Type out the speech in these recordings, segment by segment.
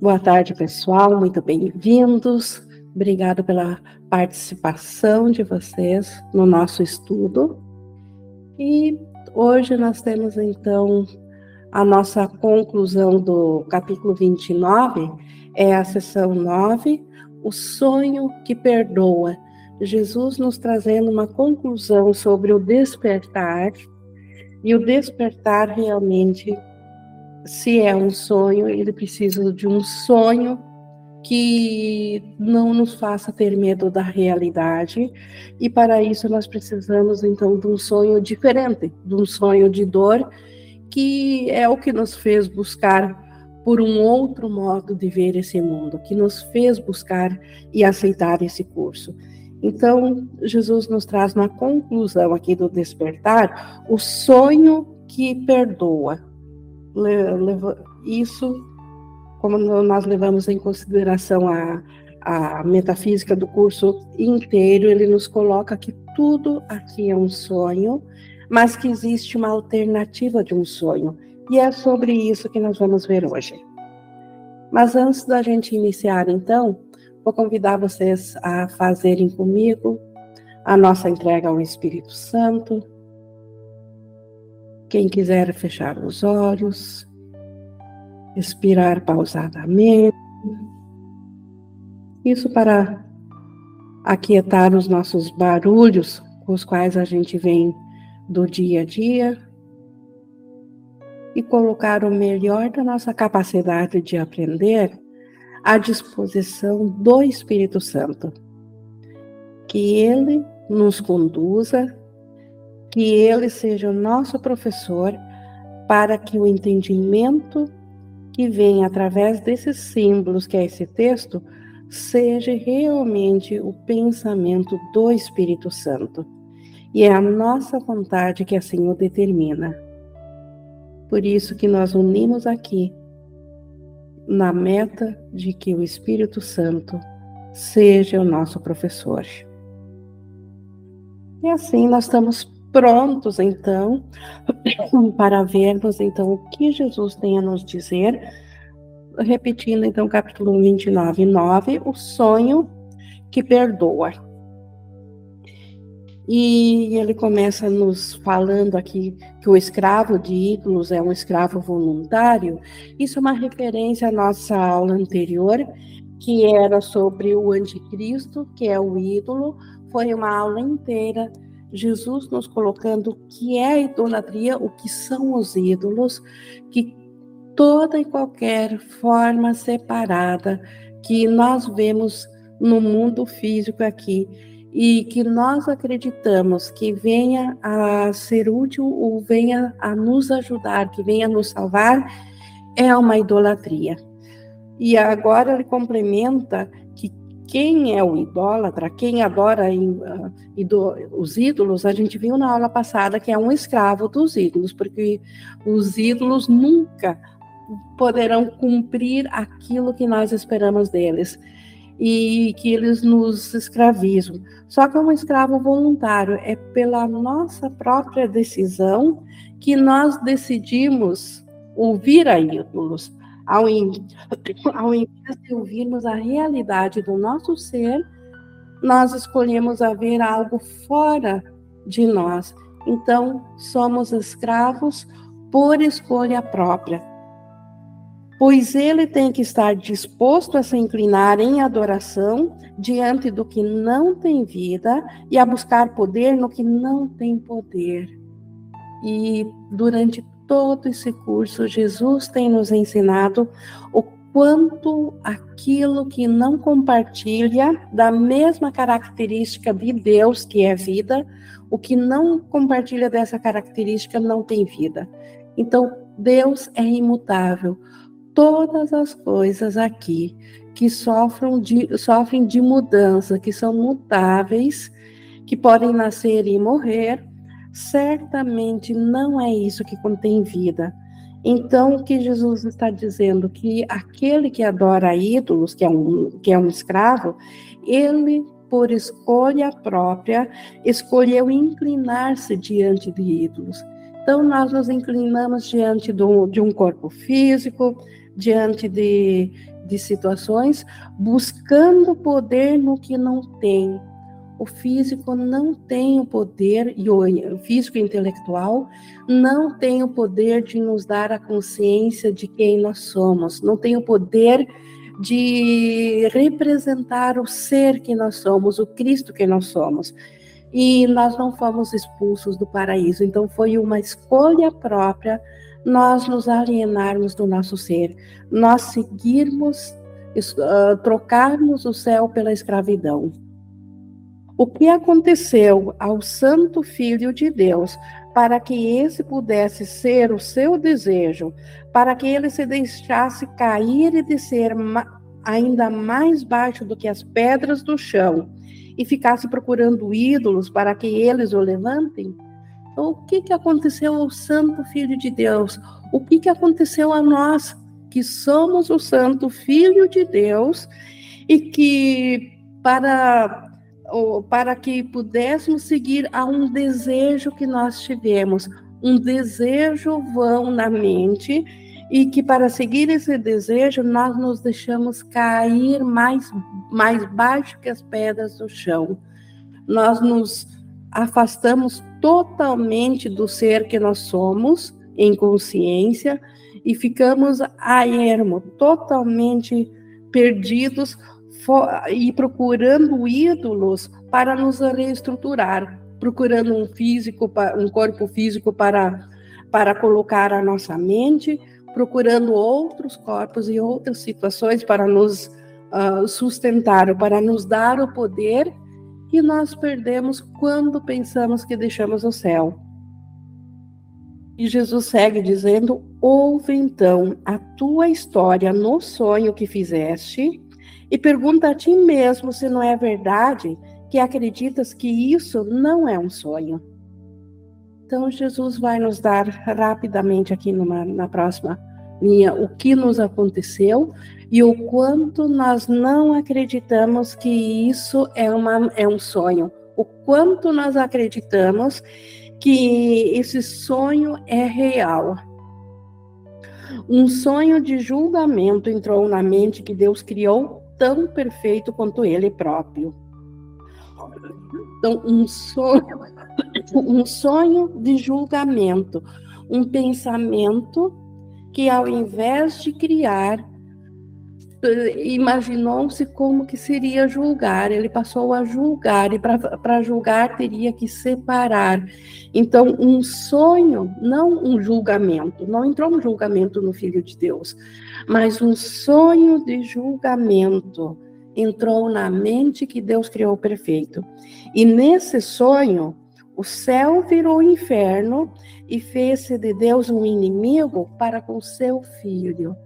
Boa tarde, pessoal. Muito bem-vindos. Obrigado pela participação de vocês no nosso estudo. E hoje nós temos então a nossa conclusão do capítulo 29, é a sessão 9, o sonho que perdoa. Jesus nos trazendo uma conclusão sobre o despertar, e o despertar realmente se é um sonho, ele precisa de um sonho que não nos faça ter medo da realidade, e para isso nós precisamos então de um sonho diferente, de um sonho de dor, que é o que nos fez buscar por um outro modo de ver esse mundo, que nos fez buscar e aceitar esse curso. Então, Jesus nos traz na conclusão aqui do despertar o sonho que perdoa, isso, como nós levamos em consideração a, a metafísica do curso inteiro, ele nos coloca que tudo aqui é um sonho, mas que existe uma alternativa de um sonho. E é sobre isso que nós vamos ver hoje. Mas antes da gente iniciar, então, vou convidar vocês a fazerem comigo a nossa entrega ao Espírito Santo. Quem quiser fechar os olhos, respirar pausadamente. Isso para aquietar os nossos barulhos com os quais a gente vem do dia a dia e colocar o melhor da nossa capacidade de aprender à disposição do Espírito Santo. Que ele nos conduza que ele seja o nosso professor para que o entendimento que vem através desses símbolos que é esse texto seja realmente o pensamento do Espírito Santo. E é a nossa vontade que assim o determina. Por isso que nós unimos aqui na meta de que o Espírito Santo seja o nosso professor. E assim nós estamos prontos então para vermos então o que Jesus tem a nos dizer. Repetindo então capítulo 29, 9, o sonho que perdoa. E ele começa nos falando aqui que o escravo de ídolos é um escravo voluntário. Isso é uma referência à nossa aula anterior, que era sobre o anticristo, que é o ídolo. Foi uma aula inteira Jesus nos colocando o que é a idolatria, o que são os ídolos, que toda e qualquer forma separada que nós vemos no mundo físico aqui e que nós acreditamos que venha a ser útil ou venha a nos ajudar, que venha a nos salvar, é uma idolatria. E agora ele complementa quem é o idólatra, quem adora uh, os ídolos, a gente viu na aula passada que é um escravo dos ídolos, porque os ídolos nunca poderão cumprir aquilo que nós esperamos deles e que eles nos escravizam. Só que é um escravo voluntário, é pela nossa própria decisão que nós decidimos ouvir a ídolos ao, ao invés de ouvirmos a realidade do nosso ser, nós escolhemos a ver algo fora de nós. Então, somos escravos por escolha própria. Pois ele tem que estar disposto a se inclinar em adoração diante do que não tem vida e a buscar poder no que não tem poder. E durante todo esse curso, Jesus tem nos ensinado o quanto aquilo que não compartilha da mesma característica de Deus, que é vida, o que não compartilha dessa característica não tem vida. Então, Deus é imutável. Todas as coisas aqui que sofrem de, sofrem de mudança, que são mutáveis, que podem nascer e morrer, certamente não é isso que contém vida. Então, o que Jesus está dizendo? Que aquele que adora ídolos, que é um, que é um escravo, ele, por escolha própria, escolheu inclinar-se diante de ídolos. Então, nós nos inclinamos diante do, de um corpo físico, diante de, de situações, buscando poder no que não tem. O físico não tem o poder, e o físico intelectual não tem o poder de nos dar a consciência de quem nós somos, não tem o poder de representar o ser que nós somos, o Cristo que nós somos. E nós não fomos expulsos do paraíso, então foi uma escolha própria nós nos alienarmos do nosso ser, nós seguirmos, uh, trocarmos o céu pela escravidão. O que aconteceu ao Santo Filho de Deus para que esse pudesse ser o seu desejo, para que ele se deixasse cair e descer ainda mais baixo do que as pedras do chão e ficasse procurando ídolos para que eles o levantem? Então, o que, que aconteceu ao Santo Filho de Deus? O que, que aconteceu a nós, que somos o Santo Filho de Deus, e que para, para que pudéssemos seguir a um desejo que nós tivemos, um desejo vão na mente, e que para seguir esse desejo nós nos deixamos cair mais, mais baixo que as pedras do chão. Nós nos afastamos totalmente do ser que nós somos em consciência e ficamos a ermo, totalmente perdidos e procurando ídolos para nos reestruturar, procurando um físico, um corpo físico para para colocar a nossa mente, procurando outros corpos e outras situações para nos uh, sustentar, para nos dar o poder que nós perdemos quando pensamos que deixamos o céu. E Jesus segue dizendo: Ouve então a tua história no sonho que fizeste e pergunta a ti mesmo se não é verdade que acreditas que isso não é um sonho. Então, Jesus vai nos dar rapidamente aqui numa, na próxima linha o que nos aconteceu e o quanto nós não acreditamos que isso é, uma, é um sonho, o quanto nós acreditamos que esse sonho é real. Um sonho de julgamento entrou na mente que Deus criou tão perfeito quanto ele próprio. Então, um sonho, um sonho de julgamento, um pensamento que ao invés de criar, imaginou-se como que seria julgar, ele passou a julgar, e para julgar teria que separar. Então, um sonho, não um julgamento, não entrou um julgamento no Filho de Deus, mas um sonho de julgamento entrou na mente que Deus criou perfeito. E nesse sonho, o céu virou inferno e fez-se de Deus um inimigo para com seu filho.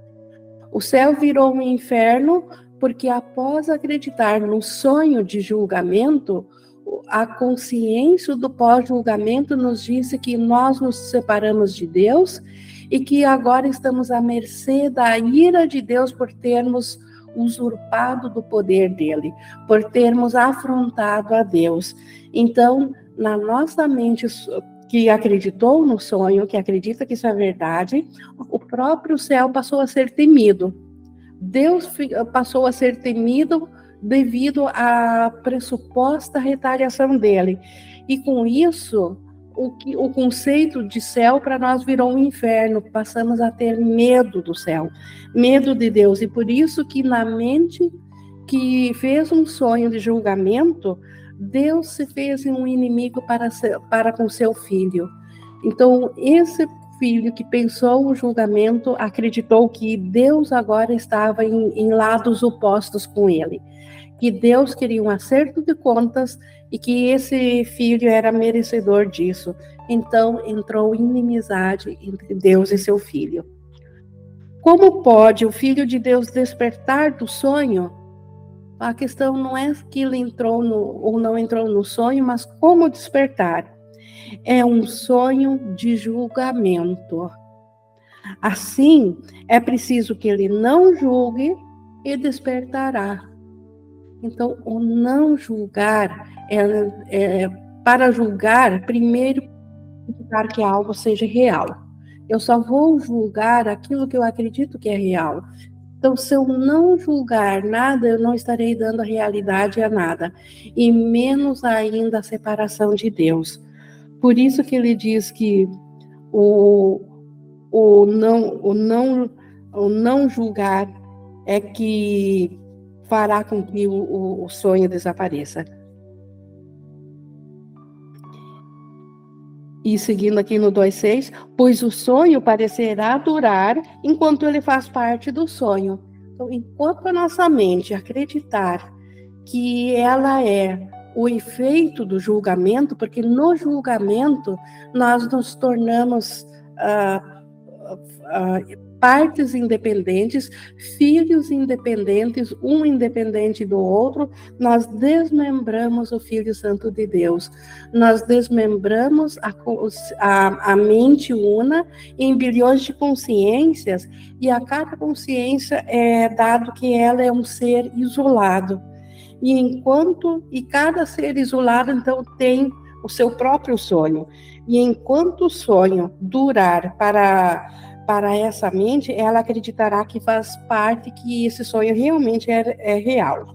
O céu virou um inferno porque, após acreditar no sonho de julgamento, a consciência do pós-julgamento nos disse que nós nos separamos de Deus e que agora estamos à mercê da ira de Deus por termos usurpado do poder dele, por termos afrontado a Deus. Então, na nossa mente que acreditou no sonho, que acredita que isso é verdade, o próprio céu passou a ser temido. Deus passou a ser temido devido à pressuposta retaliação dele. E com isso, o, que, o conceito de céu para nós virou um inferno, passamos a ter medo do céu, medo de Deus. E por isso que na mente que fez um sonho de julgamento, Deus se fez um inimigo para, para com seu filho. Então, esse filho que pensou o julgamento acreditou que Deus agora estava em, em lados opostos com ele, que Deus queria um acerto de contas e que esse filho era merecedor disso. Então entrou inimizade entre Deus e seu filho. Como pode o filho de Deus despertar do sonho a questão não é que ele entrou no, ou não entrou no sonho, mas como despertar. É um sonho de julgamento. Assim, é preciso que ele não julgue e despertará. Então, o não julgar é, é para julgar, primeiro, para que algo seja real. Eu só vou julgar aquilo que eu acredito que é real. Então, se eu não julgar nada, eu não estarei dando a realidade a nada, e menos ainda a separação de Deus. Por isso que ele diz que o, o, não, o, não, o não julgar é que fará com que o, o sonho desapareça. E seguindo aqui no 2,6, pois o sonho parecerá durar enquanto ele faz parte do sonho. Então, enquanto a nossa mente acreditar que ela é o efeito do julgamento, porque no julgamento nós nos tornamos ah, ah, partes independentes, filhos independentes, um independente do outro, nós desmembramos o Filho Santo de Deus. Nós desmembramos a, a, a mente una em bilhões de consciências, e a cada consciência é dado que ela é um ser isolado. E enquanto, e cada ser isolado, então, tem o seu próprio sonho. E enquanto o sonho durar para para essa mente, ela acreditará que faz parte, que esse sonho realmente é, é real.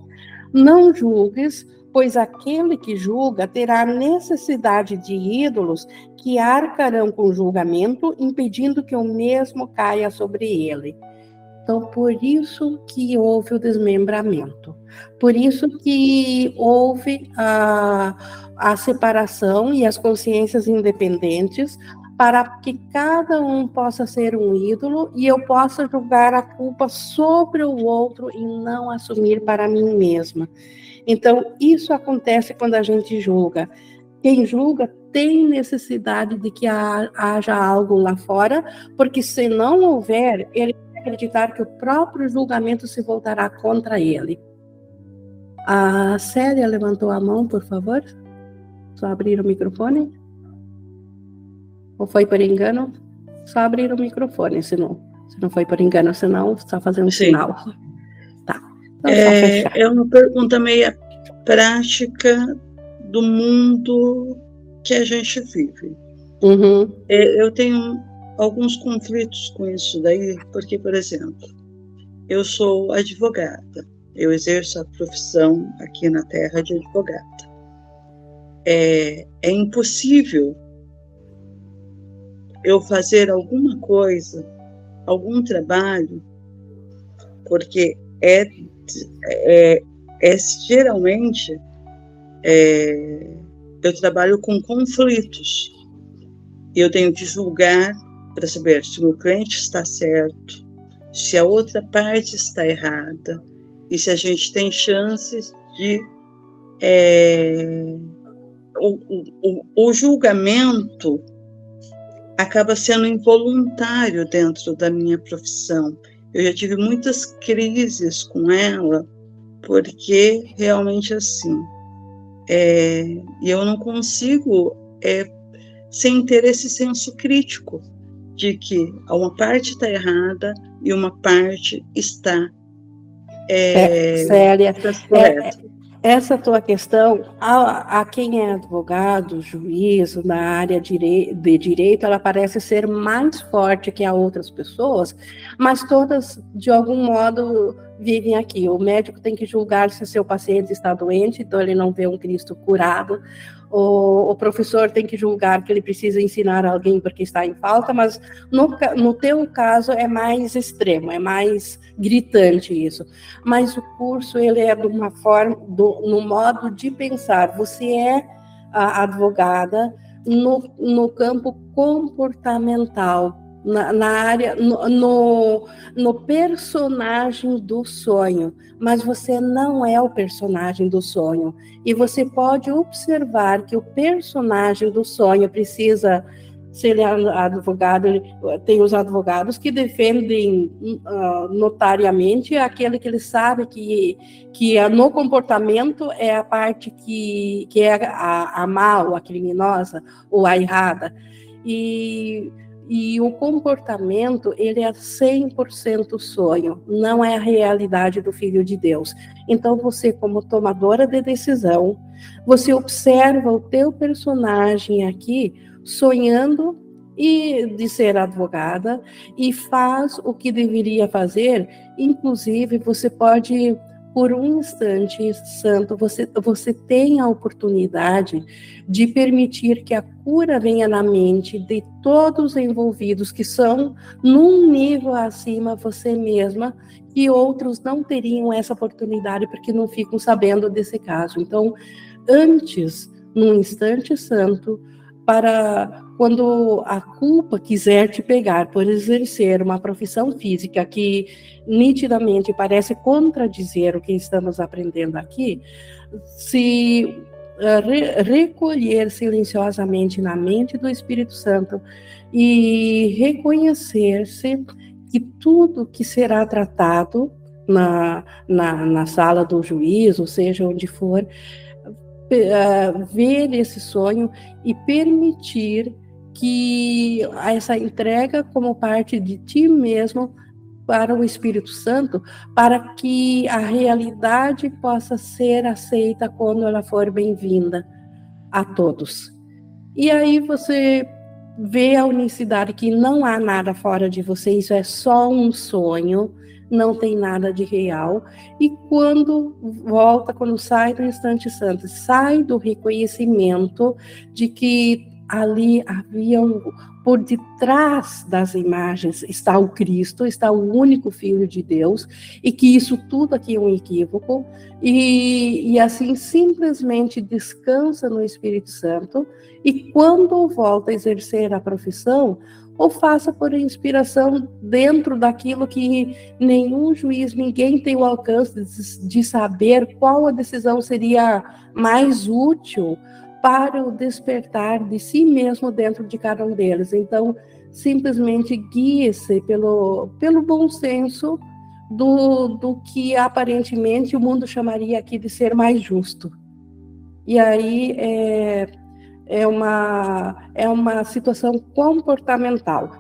Não julgues, pois aquele que julga terá necessidade de ídolos que arcarão com julgamento, impedindo que o mesmo caia sobre ele. Então, por isso que houve o desmembramento, por isso que houve a, a separação e as consciências independentes, para que cada um possa ser um ídolo e eu possa julgar a culpa sobre o outro e não assumir para mim mesma. Então, isso acontece quando a gente julga. Quem julga tem necessidade de que haja algo lá fora, porque se não houver, ele vai acreditar que o próprio julgamento se voltará contra ele. A Célia levantou a mão, por favor. Só abrir o microfone. Ou foi por engano? Só abrir o microfone, se não, se não foi por engano, senão está fazendo Sim. sinal. Tá. Então, é, é uma pergunta meio prática do mundo que a gente vive. Uhum. É, eu tenho alguns conflitos com isso daí, porque, por exemplo, eu sou advogada, eu exerço a profissão aqui na terra de advogada. É, é impossível eu fazer alguma coisa, algum trabalho, porque é, é, é geralmente é, eu trabalho com conflitos. Eu tenho que julgar para saber se o meu cliente está certo, se a outra parte está errada e se a gente tem chances de é, o, o, o julgamento acaba sendo involuntário dentro da minha profissão. Eu já tive muitas crises com ela, porque realmente assim, é, eu não consigo, é, sem ter esse senso crítico de que uma parte está errada e uma parte está é, é, Célia, é, essa tua questão, a, a, quem é advogado, juiz, na área de, direito, ela parece ser mais forte que a outras pessoas, mas todas, de algum modo, vivem aqui. O médico tem que julgar se seu paciente está doente, então ele não vê um Cristo curado o, o, professor tem que julgar que ele precisa ensinar alguém porque está em falta, mas no, no teu caso é mais extremo, é mais gritante isso. Mas o curso ele é de uma forma, do, no modo de pensar. Você é advogada no, no campo comportamental, na, na área, no, no, no, personagem do sonho, mas você não é o personagem do sonho. E você pode observar que o personagem do sonho precisa, se ele é advogado, tem os advogados que defendem uh, notariamente aquele que ele sabe que, que é no comportamento é a parte que, que é a, a mal, a criminosa ou a errada. E e o comportamento, ele é 100% sonho, não é a realidade do Filho de Deus. Então, você, como tomadora de decisão, você observa o teu personagem aqui sonhando e de ser advogada e faz o que deveria fazer. Inclusive, você pode por um instante santo, você, você tem a oportunidade de permitir que a cura venha na mente de todos os envolvidos que são num nível acima você mesma e outros não teriam essa oportunidade porque não ficam sabendo desse caso. Então, antes, num instante santo, para quando a culpa quiser te pegar por exercer uma profissão física que nitidamente parece contradizer o que estamos aprendendo aqui, se re recolher silenciosamente na mente do Espírito Santo e reconhecer-se que tudo que será tratado na, na, na sala do juiz, ou seja, onde for, uh, ver esse sonho e permitir que essa entrega como parte de ti mesmo para o Espírito Santo, para que a realidade possa ser aceita quando ela for bem-vinda a todos. E aí você vê a unicidade que não há nada fora de você, isso é só um sonho, não tem nada de real. E quando volta, quando sai do instante santo, sai do reconhecimento de que ali havia um, por detrás das imagens está o Cristo, está o único Filho de Deus, e que isso tudo aqui é um equívoco, e, e assim simplesmente descansa no Espírito Santo, e quando volta a exercer a profissão, ou faça por inspiração dentro daquilo que nenhum juiz, ninguém tem o alcance de, saber qual a decisão seria mais útil para o despertar de si mesmo dentro de cada um deles. Então, simplesmente guie-se pelo, pelo bom senso do, do que aparentemente o mundo chamaria aqui de ser mais justo. E aí é, é uma, é uma situação comportamental.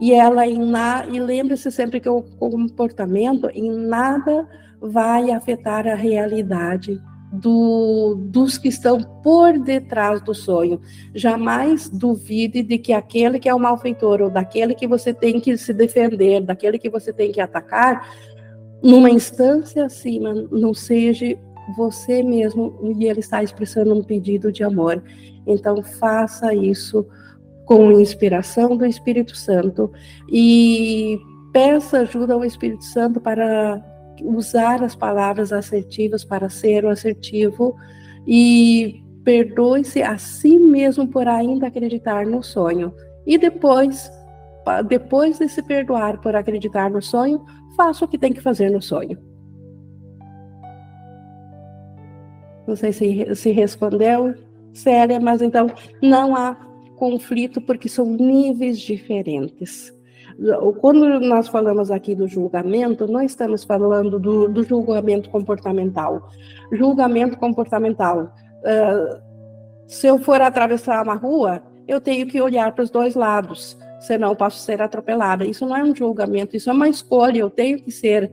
E ela em na, e lembre-se sempre que o comportamento em nada vai afetar a realidade do, dos que estão por detrás do sonho. Jamais duvide de que aquele que é o malfeitor ou daquele que você tem que se defender, daquele que você tem que atacar, numa instância acima, não seja você mesmo e ele está expressando um pedido de amor. Então, faça isso com inspiração do Espírito Santo e peça ajuda ao Espírito Santo para usar as palavras assertivas para ser o assertivo e perdoe-se a si mesmo por ainda acreditar no sonho. E depois, depois de se perdoar por acreditar no sonho, faça o que tem que fazer no sonho. Não sei se, se respondeu, Célia, mas então não há conflito porque são níveis diferentes. Quando nós falamos aqui do julgamento, não estamos falando do, do julgamento comportamental. Julgamento comportamental. Uh, se eu for atravessar uma rua, eu tenho que olhar para os dois lados, senão posso ser atropelada. Isso não é um julgamento, isso é uma escolha. Eu tenho que ser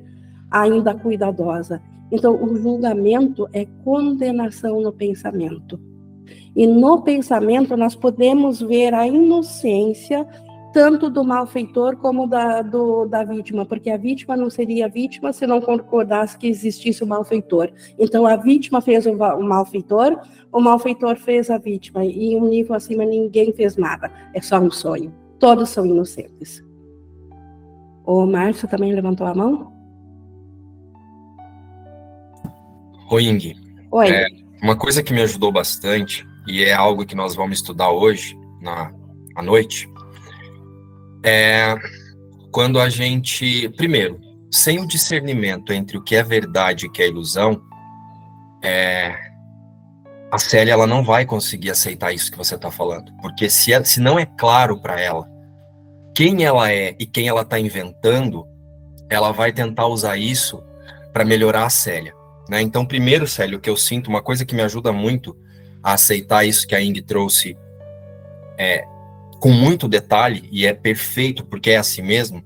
ainda cuidadosa. Então, o julgamento é condenação no pensamento. E no pensamento nós podemos ver a inocência tanto do malfeitor como da, do, da vítima, porque a vítima não seria vítima se não concordasse que existisse o malfeitor. Então, a vítima fez o, o malfeitor, o malfeitor fez a vítima, e um nível acima ninguém fez nada, é só um sonho. Todos são inocentes. O Márcio também levantou a mão? Oi, Ing. Oi. É, uma coisa que me ajudou bastante, e é algo que nós vamos estudar hoje, na, à noite, é quando a gente. Primeiro, sem o discernimento entre o que é verdade e o que é ilusão, é, a Célia ela não vai conseguir aceitar isso que você está falando. Porque se, é, se não é claro para ela quem ela é e quem ela está inventando, ela vai tentar usar isso para melhorar a Célia. Né? Então, primeiro, Célio, o que eu sinto, uma coisa que me ajuda muito a aceitar isso que a Ing trouxe é, com muito detalhe, e é perfeito porque é assim mesmo,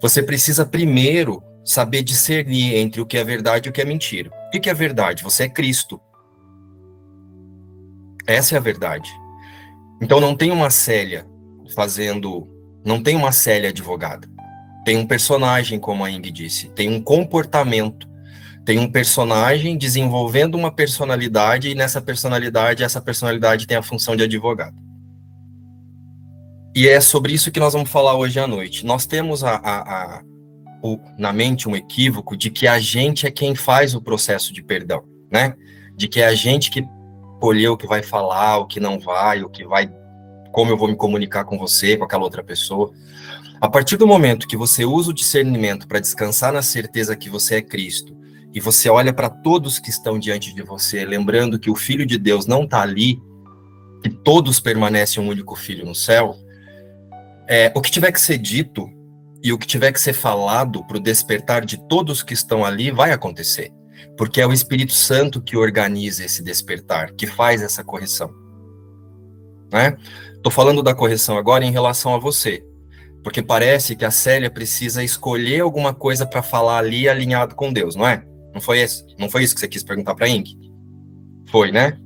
você precisa primeiro saber discernir entre o que é verdade e o que é mentira. O que é verdade? Você é Cristo. Essa é a verdade. Então não tem uma Célia fazendo. Não tem uma Célia advogada. Tem um personagem, como a Ing disse, tem um comportamento, tem um personagem desenvolvendo uma personalidade, e nessa personalidade, essa personalidade tem a função de advogado. E é sobre isso que nós vamos falar hoje à noite. Nós temos a, a, a o, na mente um equívoco de que a gente é quem faz o processo de perdão, né? De que é a gente que escolheu o que vai falar, o que não vai, o que vai, como eu vou me comunicar com você, com aquela outra pessoa. A partir do momento que você usa o discernimento para descansar na certeza que você é Cristo, e você olha para todos que estão diante de você, lembrando que o Filho de Deus não está ali, que todos permanecem um único Filho no céu, é, o que tiver que ser dito e o que tiver que ser falado para o despertar de todos que estão ali vai acontecer, porque é o Espírito Santo que organiza esse despertar, que faz essa correção. Né? Falando da correção agora em relação a você, porque parece que a Célia precisa escolher alguma coisa para falar ali alinhado com Deus, não é? Não foi isso? Não foi isso que você quis perguntar para Ink? Foi, né?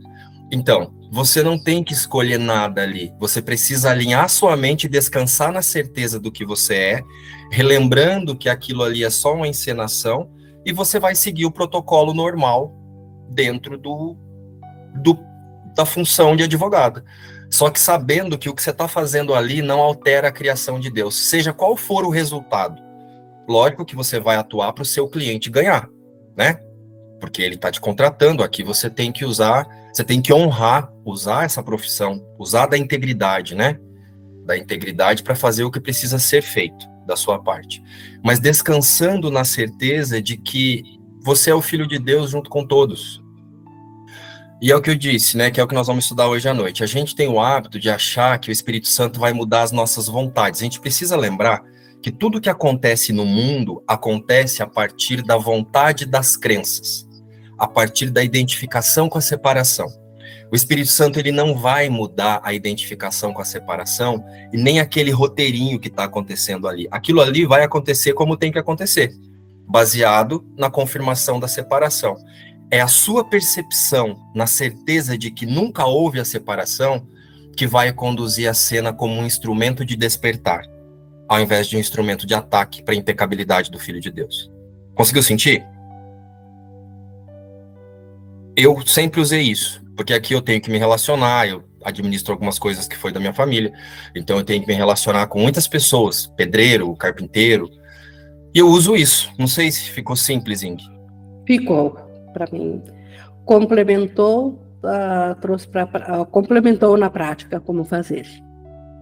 Então, você não tem que escolher nada ali. Você precisa alinhar sua mente e descansar na certeza do que você é, relembrando que aquilo ali é só uma encenação e você vai seguir o protocolo normal dentro do, do da função de advogado. Só que sabendo que o que você está fazendo ali não altera a criação de Deus, seja qual for o resultado. Lógico que você vai atuar para o seu cliente ganhar, né? Porque ele está te contratando aqui, você tem que usar, você tem que honrar, usar essa profissão, usar da integridade, né? Da integridade para fazer o que precisa ser feito da sua parte. Mas descansando na certeza de que você é o filho de Deus junto com todos. E é o que eu disse, né? Que é o que nós vamos estudar hoje à noite. A gente tem o hábito de achar que o Espírito Santo vai mudar as nossas vontades. A gente precisa lembrar que tudo que acontece no mundo acontece a partir da vontade das crenças, a partir da identificação com a separação. O Espírito Santo ele não vai mudar a identificação com a separação e nem aquele roteirinho que está acontecendo ali. Aquilo ali vai acontecer como tem que acontecer, baseado na confirmação da separação é a sua percepção na certeza de que nunca houve a separação que vai conduzir a cena como um instrumento de despertar, ao invés de um instrumento de ataque para a impecabilidade do Filho de Deus. Conseguiu sentir? Eu sempre usei isso, porque aqui eu tenho que me relacionar, eu administro algumas coisas que foi da minha família, então eu tenho que me relacionar com muitas pessoas, pedreiro, carpinteiro, e eu uso isso. Não sei se ficou simples, Ing. Ficou para mim. Complementou, uh, trouxe pra, uh, complementou na prática como fazer.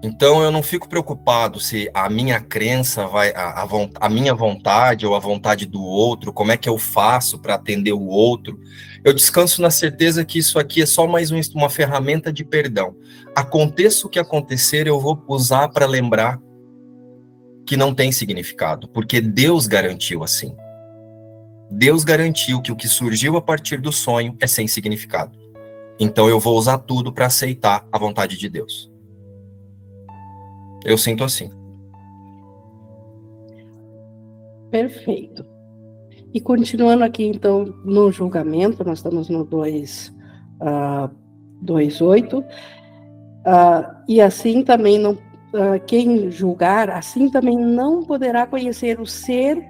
Então eu não fico preocupado se a minha crença vai, a, a, a, minha vontade ou a vontade do outro, como é que eu faço para atender o outro. Eu descanso na certeza que isso aqui é só mais um, uma ferramenta de perdão. Aconteça o que acontecer, eu vou usar para lembrar que não tem significado, porque Deus garantiu assim. Deus garantiu que o que surgiu a partir do sonho é sem significado. Então eu vou usar tudo para aceitar a vontade de Deus. Eu sinto assim. Perfeito. E continuando aqui, então, no julgamento, nós estamos no 2, uh, 2.8, uh, e assim também não, uh, quem julgar, assim também não poderá conhecer o ser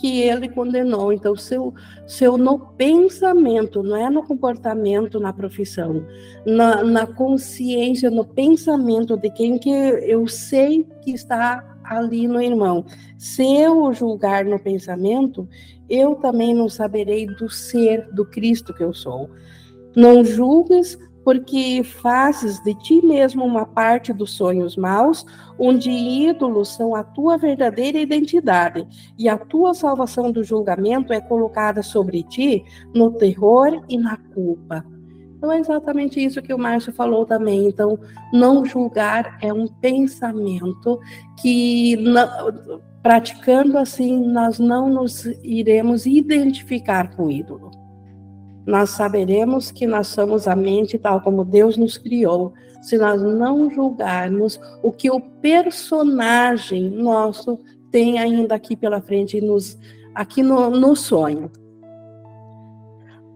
que ele condenou. Então, seu, seu no pensamento, não é no comportamento, na profissão, na, na consciência, no pensamento de quem que eu sei que está ali no irmão. Se eu julgar no pensamento, eu também não saberei do ser do Cristo que eu sou. Não julgues porque fazes de ti mesmo uma parte dos sonhos maus, onde ídolos são a tua verdadeira identidade, e a tua salvação do julgamento é colocada sobre ti no terror e na culpa. Então é exatamente isso que o Márcio falou também. Então, não julgar é um pensamento que, praticando assim, nós não nos iremos identificar com o ídolo nós saberemos que nós somos a mente tal como Deus nos criou, se nós não julgarmos o que o personagem nosso tem ainda aqui pela frente, nos, aqui no, no sonho.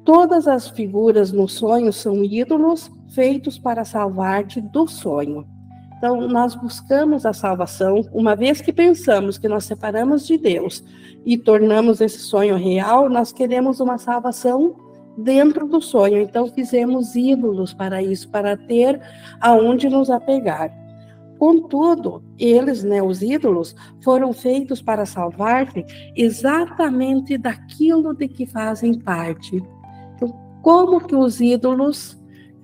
Todas as figuras no sonho são ídolos feitos para salvar-te do sonho. Então, nós buscamos a salvação, uma vez que pensamos que nós separamos de Deus e tornamos esse sonho real, nós queremos uma salvação dentro do sonho. Então, fizemos ídolos para isso, para ter aonde nos apegar. Contudo, eles, né, os ídolos, foram feitos para salvar-te exatamente daquilo de que fazem parte. Então, como que os ídolos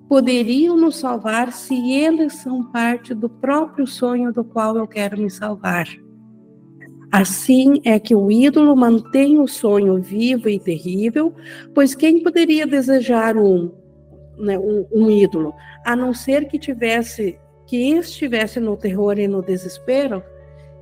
poderiam nos salvar se eles são parte do próprio sonho do qual eu quero me salvar? Assim é que o ídolo mantém o sonho vivo e terrível, pois quem poderia desejar um, né, um, um ídolo, a não ser que tivesse que estivesse no terror e no desespero,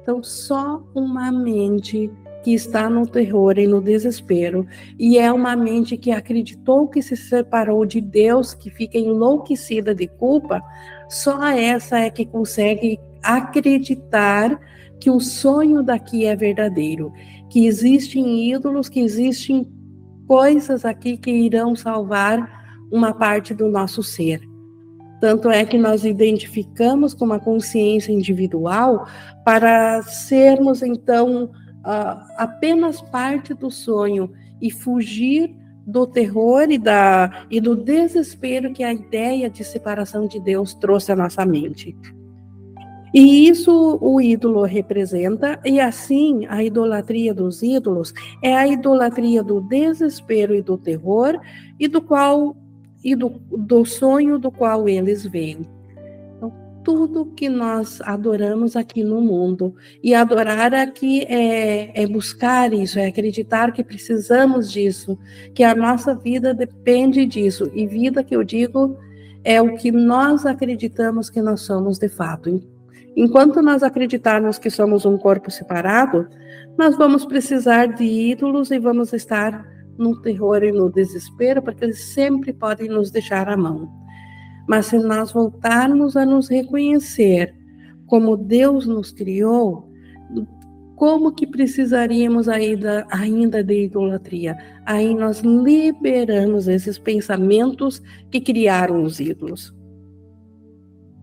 então só uma mente que está no terror e no desespero, e é uma mente que acreditou que se separou de Deus, que fica enlouquecida de culpa, só essa é que consegue acreditar que o sonho daqui é verdadeiro, que existem ídolos, que existem coisas aqui que irão salvar uma parte do nosso ser. Tanto é que nós identificamos com uma consciência individual para sermos, então, apenas parte do sonho e fugir do terror e, da, e do desespero que a ideia de separação de Deus trouxe à nossa mente. E isso o ídolo representa, e assim a idolatria dos ídolos é a idolatria do desespero e do terror, e do qual e do, do sonho do qual eles veem. Então, tudo que nós adoramos aqui no mundo, e adorar aqui é, é buscar isso, é acreditar que precisamos disso, que a nossa vida depende disso, e vida que eu digo é o que nós acreditamos que nós somos de fato. Enquanto nós acreditarmos que somos um corpo separado, nós vamos precisar de ídolos e vamos estar no terror e no desespero, porque eles sempre podem nos deixar à mão. Mas se nós voltarmos a nos reconhecer como Deus nos criou, como que precisaríamos ainda, ainda de idolatria? Aí nós liberamos esses pensamentos que criaram os ídolos.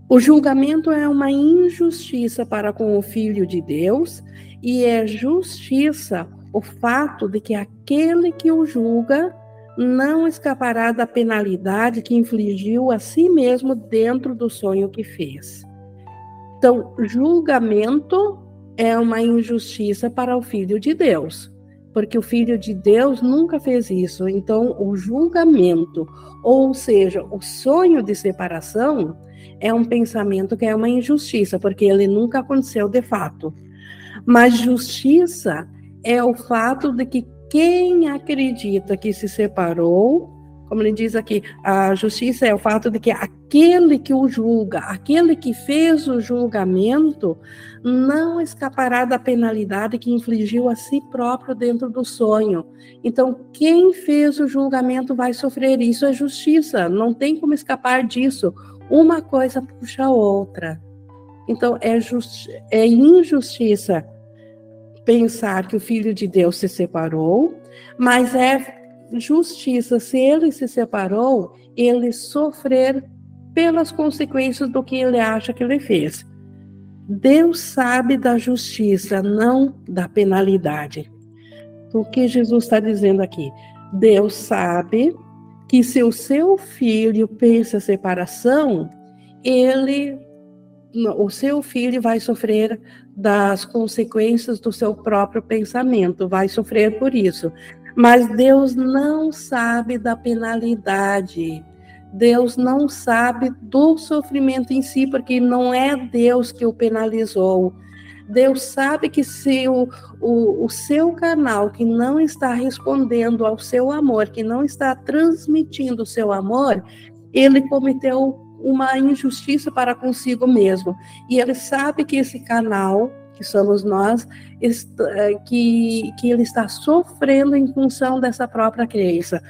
O julgamento é uma injustiça para com o Filho de Deus e é justiça o fato de que aquele que o julga não escapará da penalidade que infligiu a si mesmo dentro do sonho que fez. Então, julgamento é uma injustiça para o filho de Deus, porque o filho de Deus nunca fez isso. Então, o julgamento, ou seja, o sonho de separação, é um pensamento que é uma injustiça, porque ele nunca aconteceu de fato. Mas justiça é o fato de que quem acredita que se separou, como ele diz aqui, a justiça é o fato de que aquele que o julga, aquele que fez o julgamento, não escapará da penalidade que infligiu a si próprio dentro do sonho. Então, quem fez o julgamento vai sofrer. Isso é justiça, não tem como escapar disso. Uma coisa puxa a outra. Então, é, é injustiça pensar que o Filho de Deus se separou, mas é justiça, se ele se separou, ele sofrer pelas consequências do que ele acha que ele fez. Deus sabe da justiça, não da penalidade. O que Jesus está dizendo aqui? Deus sabe que se o seu filho pensa separação, ele o seu filho vai sofrer das consequências do seu próprio pensamento, vai sofrer por isso. Mas Deus não sabe da penalidade. Deus não sabe do sofrimento em si, porque não é Deus que o penalizou. Deus sabe que se o, o, o seu canal que não está respondendo ao seu amor, que não está transmitindo o seu amor, ele cometeu uma injustiça para consigo mesmo. E ele sabe que esse canal, que somos nós, é, que, que ele está sofrendo em função dessa própria crença.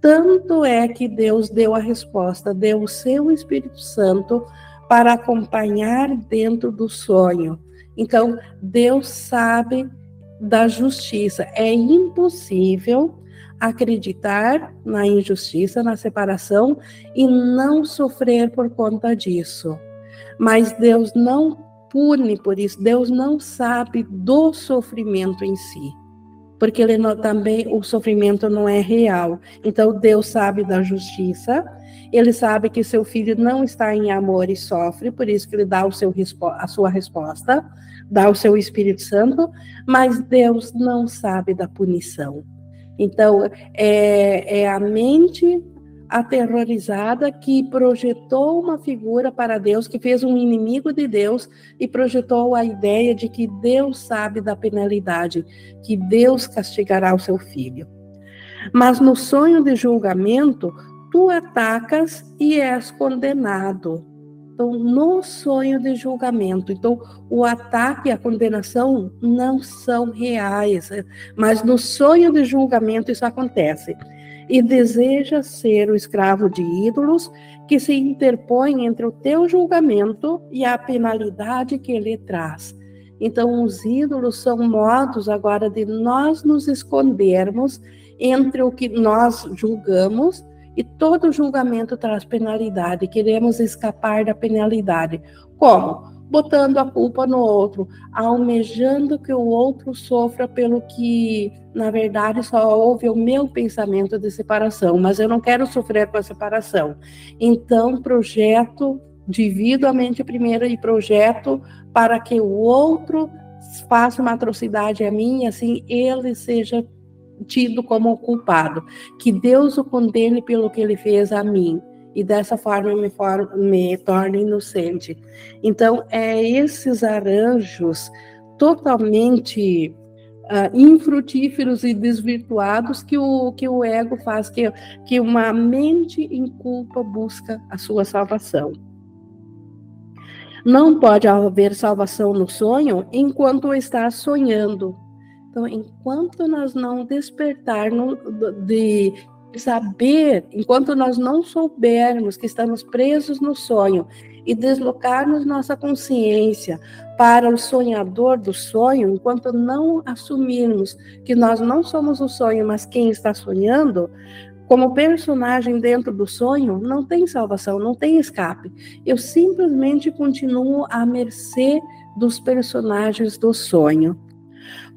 Tanto é que Deus deu a resposta, deu o seu Espírito Santo para acompanhar dentro do sonho. Então, Deus sabe da justiça. É impossível acreditar na injustiça, na separação e não sofrer por conta disso. Mas Deus não pune por isso, Deus não sabe do sofrimento em si porque ele não, também o sofrimento não é real. Então Deus sabe da justiça, ele sabe que seu filho não está em amor e sofre, por isso que ele dá o seu, a sua resposta, dá o seu Espírito Santo, mas Deus não sabe da punição. Então, é, é a mente aterrorizada que projetou uma figura para Deus, que fez um inimigo de Deus e projetou a ideia de que Deus sabe da penalidade, que Deus castigará o seu filho. Mas no sonho de julgamento, tu atacas e és condenado. Então, no sonho de julgamento, então o ataque e a condenação não são reais, mas no sonho de julgamento isso acontece e deseja ser o escravo de ídolos que se interpõe entre o teu julgamento e a penalidade que ele traz. Então, os ídolos são modos agora de nós nos escondermos entre o que nós julgamos e todo julgamento traz penalidade. Queremos escapar da penalidade. Como? botando a culpa no outro, almejando que o outro sofra pelo que, na verdade, só houve o meu pensamento de separação, mas eu não quero sofrer com a separação. Então, projeto, divido a mente primeiro e projeto para que o outro faça uma atrocidade a mim, assim ele seja tido como culpado. Que Deus o condene pelo que ele fez a mim e dessa forma me, for, me torno inocente. Então, é esses arranjos totalmente uh, infrutíferos e desvirtuados que o, que o ego faz, que, que uma mente em culpa busca a sua salvação. Não pode haver salvação no sonho enquanto está sonhando. Então, enquanto nós não despertarmos de saber, enquanto nós não soubermos que estamos presos no sonho e deslocarmos nossa consciência para o sonhador do sonho, enquanto não assumirmos que nós não somos o sonho, mas quem está sonhando, como personagem dentro do sonho, não tem salvação, não tem escape. Eu simplesmente continuo à mercê dos personagens do sonho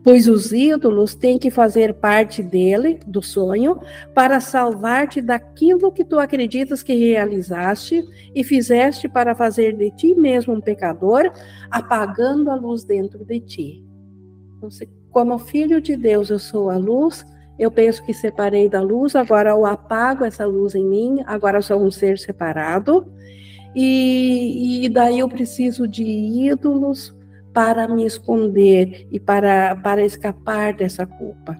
pois os ídolos têm que fazer parte dele, do sonho, para salvar-te daquilo que tu acreditas que realizaste e fizeste para fazer de ti mesmo um pecador, apagando a luz dentro de ti. Então, como filho de Deus, eu sou a luz, eu penso que separei da luz, agora eu apago essa luz em mim, agora eu sou um ser separado, e, e daí eu preciso de ídolos para me esconder e para, para escapar dessa culpa.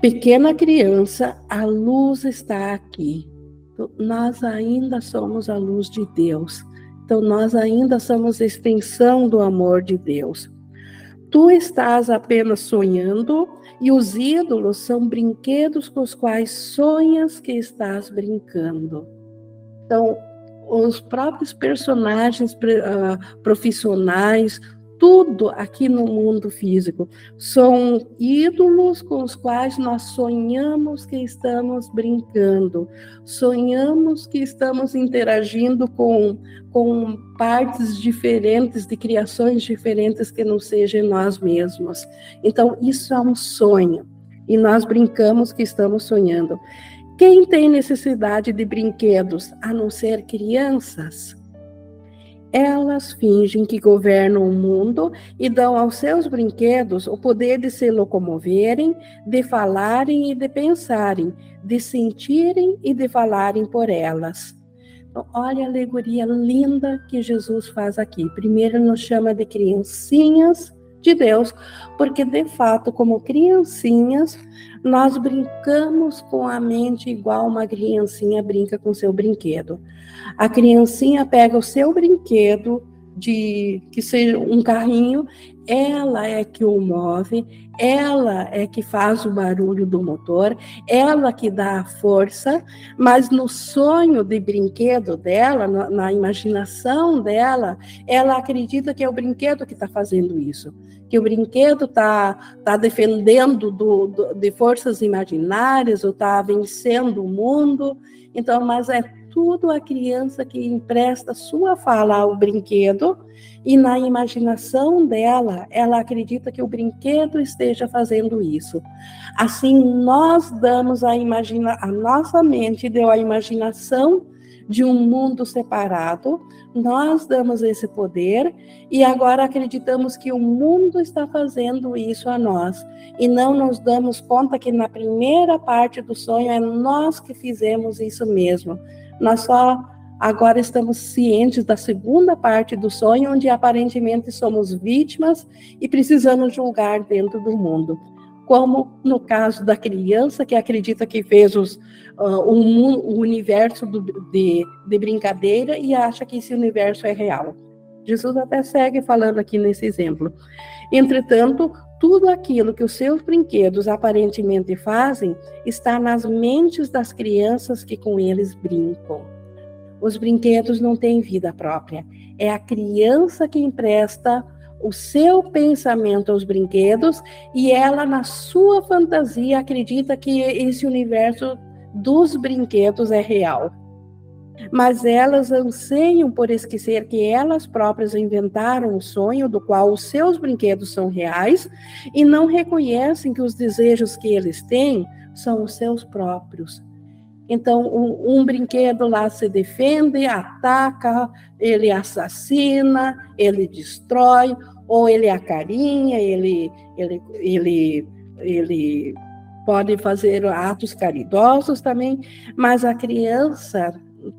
Pequena criança, a luz está aqui. Então, nós ainda somos a luz de Deus. Então, nós ainda somos extensão do amor de Deus. Tu estás apenas sonhando e os ídolos são brinquedos com os quais sonhas que estás brincando. Então, os próprios personagens uh, profissionais, tudo aqui no mundo físico são ídolos com os quais nós sonhamos que estamos brincando, sonhamos que estamos interagindo com, com partes diferentes, de criações diferentes que não sejam nós mesmos. Então, isso é um sonho, e nós brincamos que estamos sonhando. Quem tem necessidade de brinquedos a não ser crianças? Elas fingem que governam o mundo e dão aos seus brinquedos o poder de se locomoverem, de falarem e de pensarem, de sentirem e de falarem por elas. Então, olha a alegoria linda que Jesus faz aqui. Primeiro nos chama de criancinhas de Deus, porque de fato, como criancinhas, nós brincamos com a mente igual uma criancinha brinca com seu brinquedo. A criancinha pega o seu brinquedo de que seja um carrinho, ela é que o move, ela é que faz o barulho do motor, ela que dá a força, mas no sonho de brinquedo dela, na, na imaginação dela, ela acredita que é o brinquedo que está fazendo isso, que o brinquedo está tá defendendo do, do, de forças imaginárias ou está vencendo o mundo. Então, mas é tudo a criança que empresta sua fala ao brinquedo e na imaginação dela, ela acredita que o brinquedo esteja fazendo isso. Assim, nós damos a imagina, a nossa mente deu a imaginação de um mundo separado, nós damos esse poder e agora acreditamos que o mundo está fazendo isso a nós e não nos damos conta que na primeira parte do sonho é nós que fizemos isso mesmo. Nós só agora estamos cientes da segunda parte do sonho, onde aparentemente somos vítimas e precisamos julgar dentro do mundo. Como no caso da criança que acredita que fez os, uh, o universo do, de, de brincadeira e acha que esse universo é real. Jesus até segue falando aqui nesse exemplo. Entretanto, tudo aquilo que os seus brinquedos aparentemente fazem está nas mentes das crianças que com eles brincam. Os brinquedos não têm vida própria. É a criança que empresta o seu pensamento aos brinquedos e ela, na sua fantasia, acredita que esse universo dos brinquedos é real. Mas elas anseiam por esquecer que elas próprias inventaram o sonho do qual os seus brinquedos são reais e não reconhecem que os desejos que eles têm são os seus próprios. Então, um, um, brinquedo lá se defende, ataca, ele assassina, ele destrói, ou ele acarinha, ele, ele, ele, ele pode fazer atos caridosos também, mas a criança,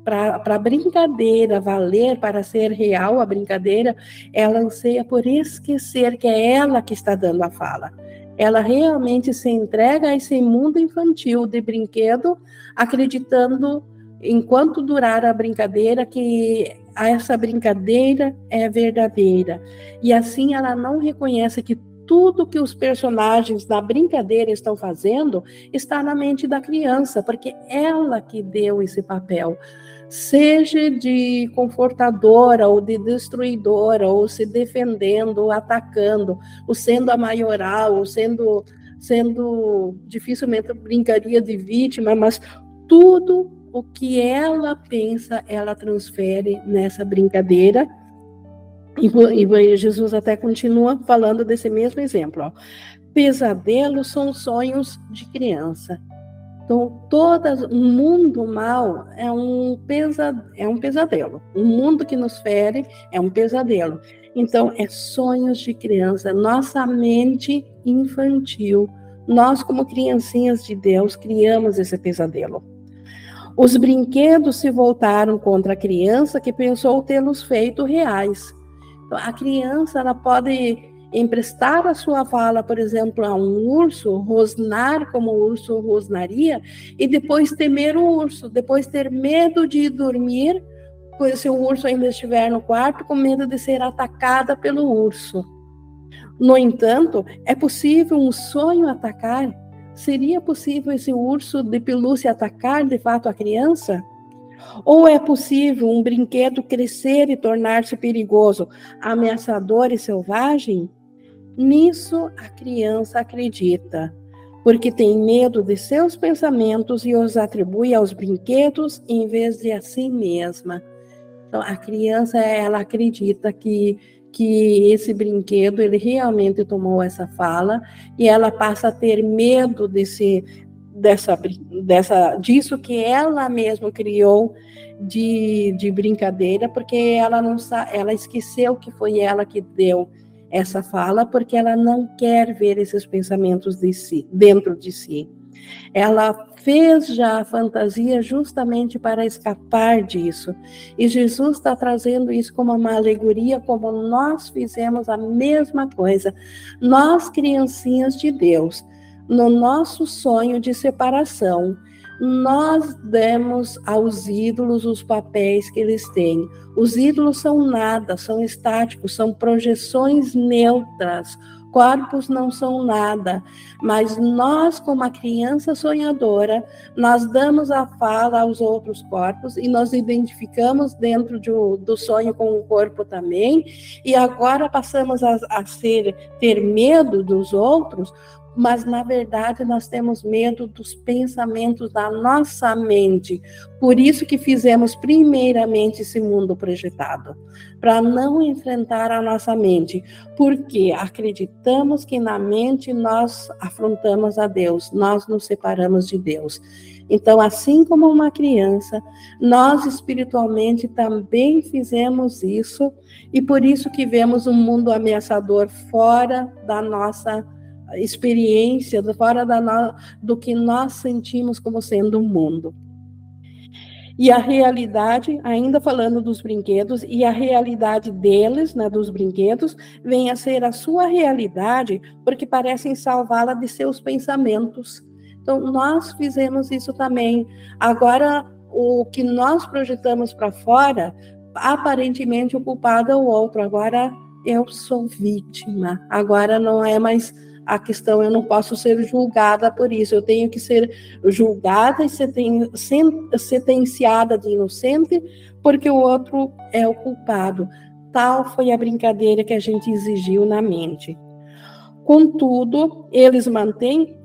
para a brincadeira valer, para ser real a brincadeira, ela anseia por esquecer que é ela que está dando a fala ela realmente se entrega a esse mundo infantil de brinquedo, acreditando, enquanto durar a brincadeira, que essa brincadeira é verdadeira. E assim ela não reconhece que tudo que os personagens da brincadeira estão fazendo está na mente da criança, porque ela que deu esse papel seja de confortadora ou de destruidora, ou se defendendo, ou atacando, ou sendo a maioral, ou sendo, sendo dificilmente brincaria de vítima, mas tudo o que ela pensa, ela transfere nessa brincadeira. E Jesus até continua falando desse mesmo exemplo. Ó. Pesadelos são sonhos de criança então, todas, o mundo mal é um, pesa, é um pesadelo. O mundo que nos fere é um pesadelo. Então, é sonhos de criança, nossa mente infantil. Nós, como criancinhas de Deus, criamos esse pesadelo. Os brinquedos se voltaram contra a criança que pensou tê-los feito reais. A criança ela pode emprestar a sua fala, por exemplo, a um urso, rosnar como o urso rosnaria, e depois temer o urso, depois ter medo de dormir, pois se o urso ainda estiver no quarto, com medo de ser atacada pelo urso. No entanto, é possível um sonho atacar? Seria possível esse urso de pelúcia atacar de fato a criança? Ou é possível um brinquedo crescer e tornar-se perigoso, ameaçador e selvagem? Nisso a criança acredita, porque tem medo de seus pensamentos e os atribui aos brinquedos em vez de a si mesma. Então a criança ela acredita que que esse brinquedo ele realmente tomou essa fala e ela passa a ter medo desse dessa dessa disso que ela mesma criou de, de brincadeira porque ela não ela esqueceu que foi ela que deu essa fala porque ela não quer ver esses pensamentos de si, dentro de si. Ela fez já a fantasia justamente para escapar disso. E Jesus está trazendo isso como uma alegoria, como nós fizemos a mesma coisa. Nós, criancinhas de Deus, no nosso sonho de separação, nós demos aos ídolos os papéis que eles têm. Os ídolos são nada, são estáticos, são projeções neutras. Corpos não são nada, mas nós, como a criança sonhadora, nós damos a fala aos outros corpos e nós identificamos dentro de, do sonho com o corpo também, e agora passamos a, a ser, ter medo dos outros, mas na verdade nós temos medo dos pensamentos da nossa mente. Por isso que fizemos primeiramente esse mundo projetado, para não enfrentar a nossa mente, porque acreditamos que na mente nós afrontamos a Deus, nós nos separamos de Deus. Então, assim como uma criança, nós espiritualmente também fizemos isso e por isso que vemos um mundo ameaçador fora da nossa experiência, fora da no, do que nós sentimos como sendo o um mundo. E a realidade, ainda falando dos brinquedos, e a realidade deles, né, dos brinquedos, vem a ser a sua realidade, porque parecem salvá-la de seus pensamentos. Então, nós fizemos isso também. Agora, o que nós projetamos para fora, aparentemente o culpado é o outro. Agora, eu sou vítima. Agora não é mais a questão eu não posso ser julgada por isso, eu tenho que ser julgada e sentenciada de inocente, porque o outro é o culpado. Tal foi a brincadeira que a gente exigiu na mente. Contudo, eles mantêm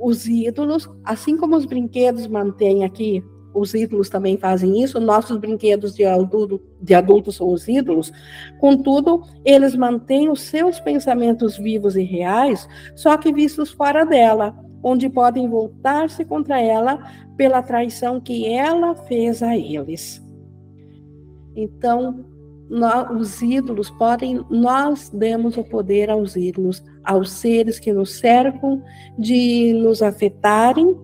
os ídolos, assim como os brinquedos mantêm aqui os ídolos também fazem isso, nossos brinquedos de, adulto, de adultos são os ídolos, contudo, eles mantêm os seus pensamentos vivos e reais, só que vistos fora dela, onde podem voltar-se contra ela pela traição que ela fez a eles. Então, nós, os ídolos podem, nós demos o poder aos ídolos, aos seres que nos cercam, de nos afetarem,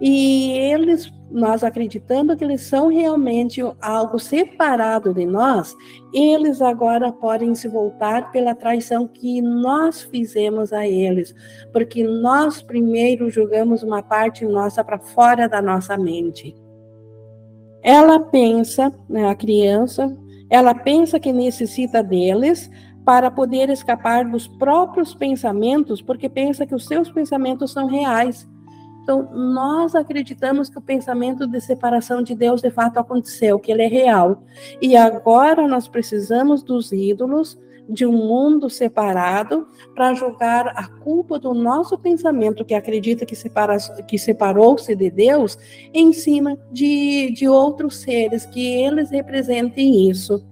e eles nós acreditando que eles são realmente algo separado de nós, eles agora podem se voltar pela traição que nós fizemos a eles, porque nós primeiro julgamos uma parte nossa para fora da nossa mente. Ela pensa, né, a criança, ela pensa que necessita deles para poder escapar dos próprios pensamentos, porque pensa que os seus pensamentos são reais então, nós acreditamos que o pensamento de separação de Deus de fato aconteceu, que ele é real. E agora nós precisamos dos ídolos, de um mundo separado, para jogar a culpa do nosso pensamento, que acredita que, separa, que separou-se de Deus, em cima de, de outros seres, que eles representem isso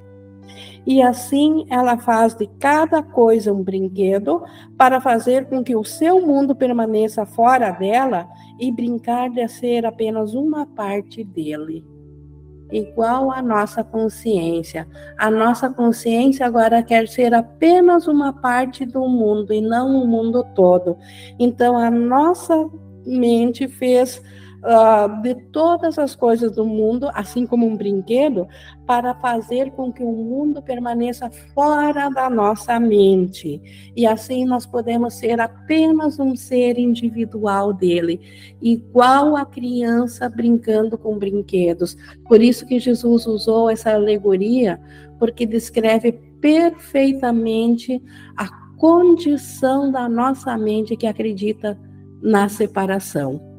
e assim ela faz de cada coisa um brinquedo para fazer com que o seu mundo permaneça fora dela e brincar de ser apenas uma parte dele. Igual a nossa consciência. A nossa consciência agora quer ser apenas uma parte do mundo e não o mundo todo. Então a nossa mente fez uh, de todas as coisas do mundo, assim como um brinquedo, para fazer com que o mundo permaneça fora da nossa mente. E assim nós podemos ser apenas um ser individual dele, igual a criança brincando com brinquedos. Por isso que Jesus usou essa alegoria, porque descreve perfeitamente a condição da nossa mente que acredita na separação.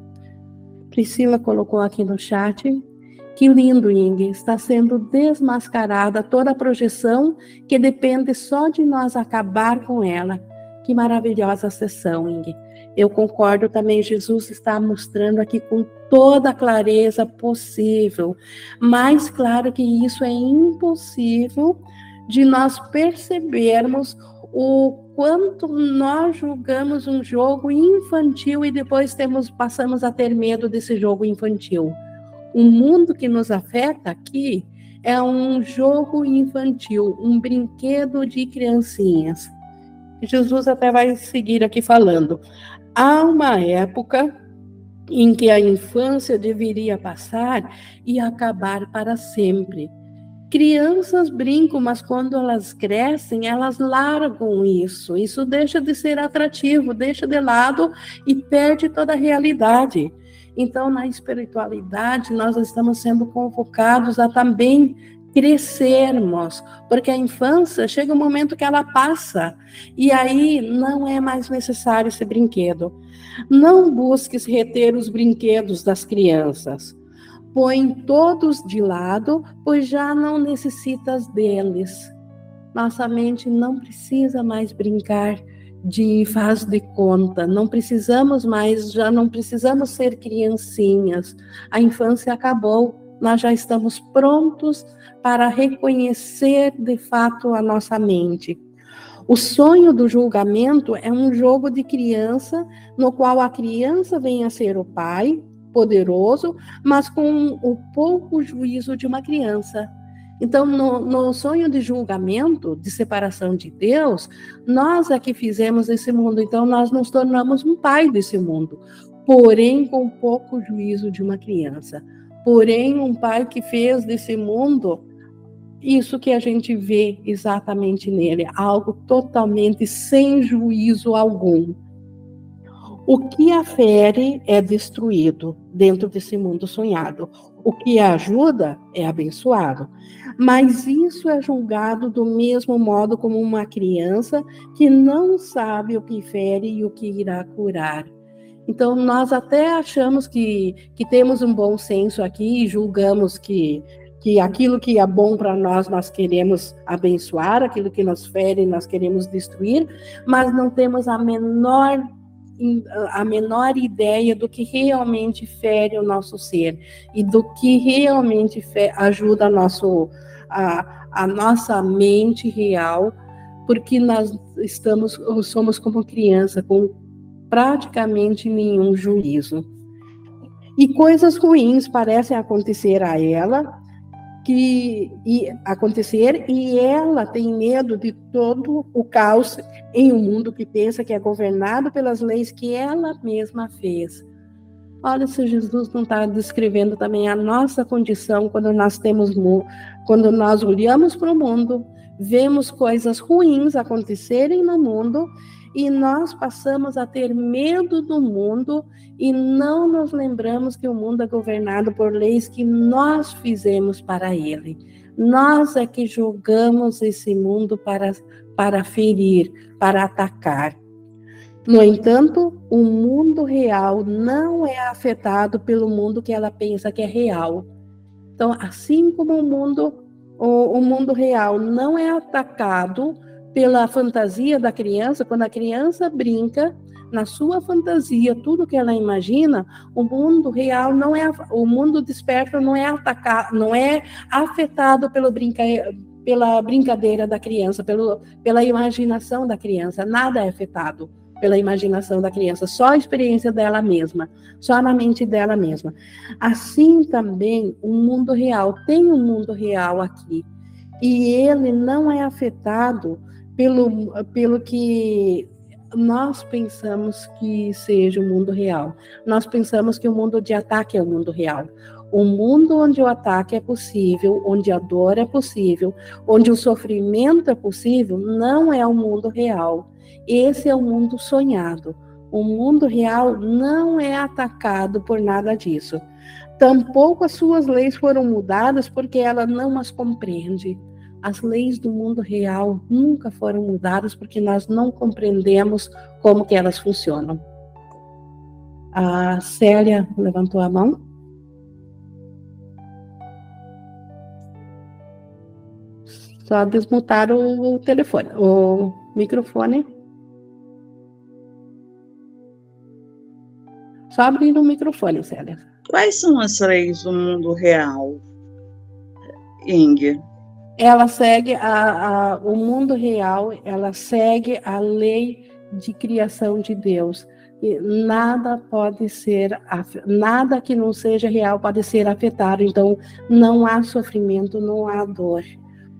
Priscila colocou aqui no chat. Que lindo, Ing. Está sendo desmascarada toda a projeção que depende só de nós acabar com ela. Que maravilhosa sessão, Ing. Eu concordo também, Jesus está mostrando aqui com toda a clareza possível. Mais claro que isso é impossível de nós percebermos o quanto nós julgamos um jogo infantil e depois temos passamos a ter medo desse jogo infantil. O mundo que nos afeta aqui é um jogo infantil, um brinquedo de criancinhas. Jesus até vai seguir aqui falando. Há uma época em que a infância deveria passar e acabar para sempre Crianças brincam, mas quando elas crescem, elas largam isso. Isso deixa de ser atrativo, deixa de lado e perde toda a realidade. Então, na espiritualidade, nós estamos sendo convocados a também crescermos, porque a infância chega um momento que ela passa e aí não é mais necessário esse brinquedo. Não busques reter os brinquedos das crianças põe todos de lado, pois já não necessitas deles. Nossa mente não precisa mais brincar de faz de conta. Não precisamos mais, já não precisamos ser criancinhas. A infância acabou. Nós já estamos prontos para reconhecer de fato a nossa mente. O sonho do julgamento é um jogo de criança no qual a criança vem a ser o pai poderoso, mas com o pouco juízo de uma criança. Então, no, no, sonho de julgamento, de separação de Deus, nós é que fizemos esse mundo. Então, nós nos tornamos um pai desse mundo, porém com pouco juízo de uma criança. Porém, um pai que fez desse mundo isso que a gente vê exatamente nele, algo totalmente sem juízo algum. O que afere é destruído dentro desse mundo sonhado. O que ajuda é abençoado. Mas isso é julgado do mesmo modo como uma criança que não sabe o que fere e o que irá curar. Então, nós até achamos que, que temos um bom senso aqui e julgamos que, que aquilo que é bom para nós, nós queremos abençoar, aquilo que nos fere, nós queremos destruir, mas não temos a menor a menor ideia do que realmente fere o nosso ser e do que realmente ajuda a, nosso, a, a nossa mente real, porque nós estamos, somos como criança, com praticamente nenhum juízo. E coisas ruins parecem acontecer a ela, que acontecer e ela tem medo de todo o caos em um mundo que pensa que é governado pelas leis que ela mesma fez. Olha se Jesus não está descrevendo também a nossa condição quando nós temos quando nós olhamos para o mundo, vemos coisas ruins acontecerem no mundo e nós passamos a ter medo do mundo e não nos lembramos que o mundo é governado por leis que nós fizemos para ele. Nós é que julgamos esse mundo para, para ferir, para atacar. No entanto, o mundo real não é afetado pelo mundo que ela pensa que é real. Então, assim como o mundo, o, o mundo real não é atacado pela fantasia da criança, quando a criança brinca na sua fantasia, tudo que ela imagina, o mundo real não é o mundo desperto não é atacado, não é afetado pelo brinca, pela brincadeira da criança, pelo, pela imaginação da criança, nada é afetado pela imaginação da criança, só a experiência dela mesma, só na mente dela mesma. Assim também o mundo real tem um mundo real aqui e ele não é afetado pelo, pelo que nós pensamos que seja o mundo real. Nós pensamos que o mundo de ataque é o mundo real. O mundo onde o ataque é possível, onde a dor é possível, onde o sofrimento é possível, não é o mundo real. Esse é o mundo sonhado. O mundo real não é atacado por nada disso. Tampouco as suas leis foram mudadas porque ela não as compreende as leis do mundo real nunca foram mudadas porque nós não compreendemos como que elas funcionam. A Célia levantou a mão. Só desmutar o telefone, o microfone. Só abrir o microfone, Célia. Quais são as leis do mundo real, Inger? Ela segue a, a, o mundo real, ela segue a lei de criação de Deus. E nada pode ser, nada que não seja real pode ser afetado. Então, não há sofrimento, não há dor.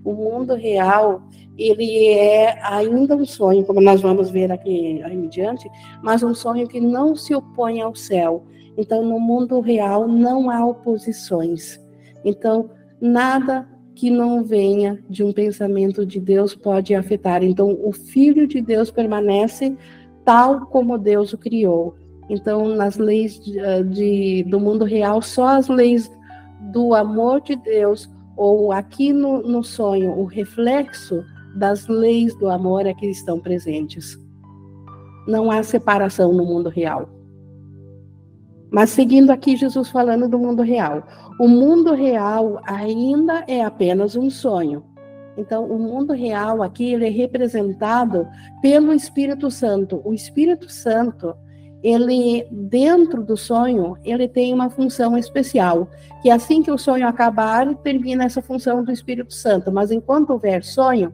O mundo real, ele é ainda um sonho, como nós vamos ver aqui em diante, mas um sonho que não se opõe ao céu. Então, no mundo real não há oposições. Então, nada que não venha de um pensamento de Deus pode afetar. Então, o Filho de Deus permanece tal como Deus o criou. Então, nas leis de, eh, de, do mundo real, só as leis do amor de Deus, ou aqui no, no sonho, o reflexo das leis do amor é que estão presentes. Não há separação no mundo real. Mas seguindo aqui Jesus falando do mundo real. O mundo real ainda é apenas um sonho. Então, o mundo real aqui ele é representado pelo Espírito Santo. O Espírito Santo, ele dentro do sonho, ele tem uma função especial, que assim que o sonho acabar, termina essa função do Espírito Santo. Mas enquanto houver sonho,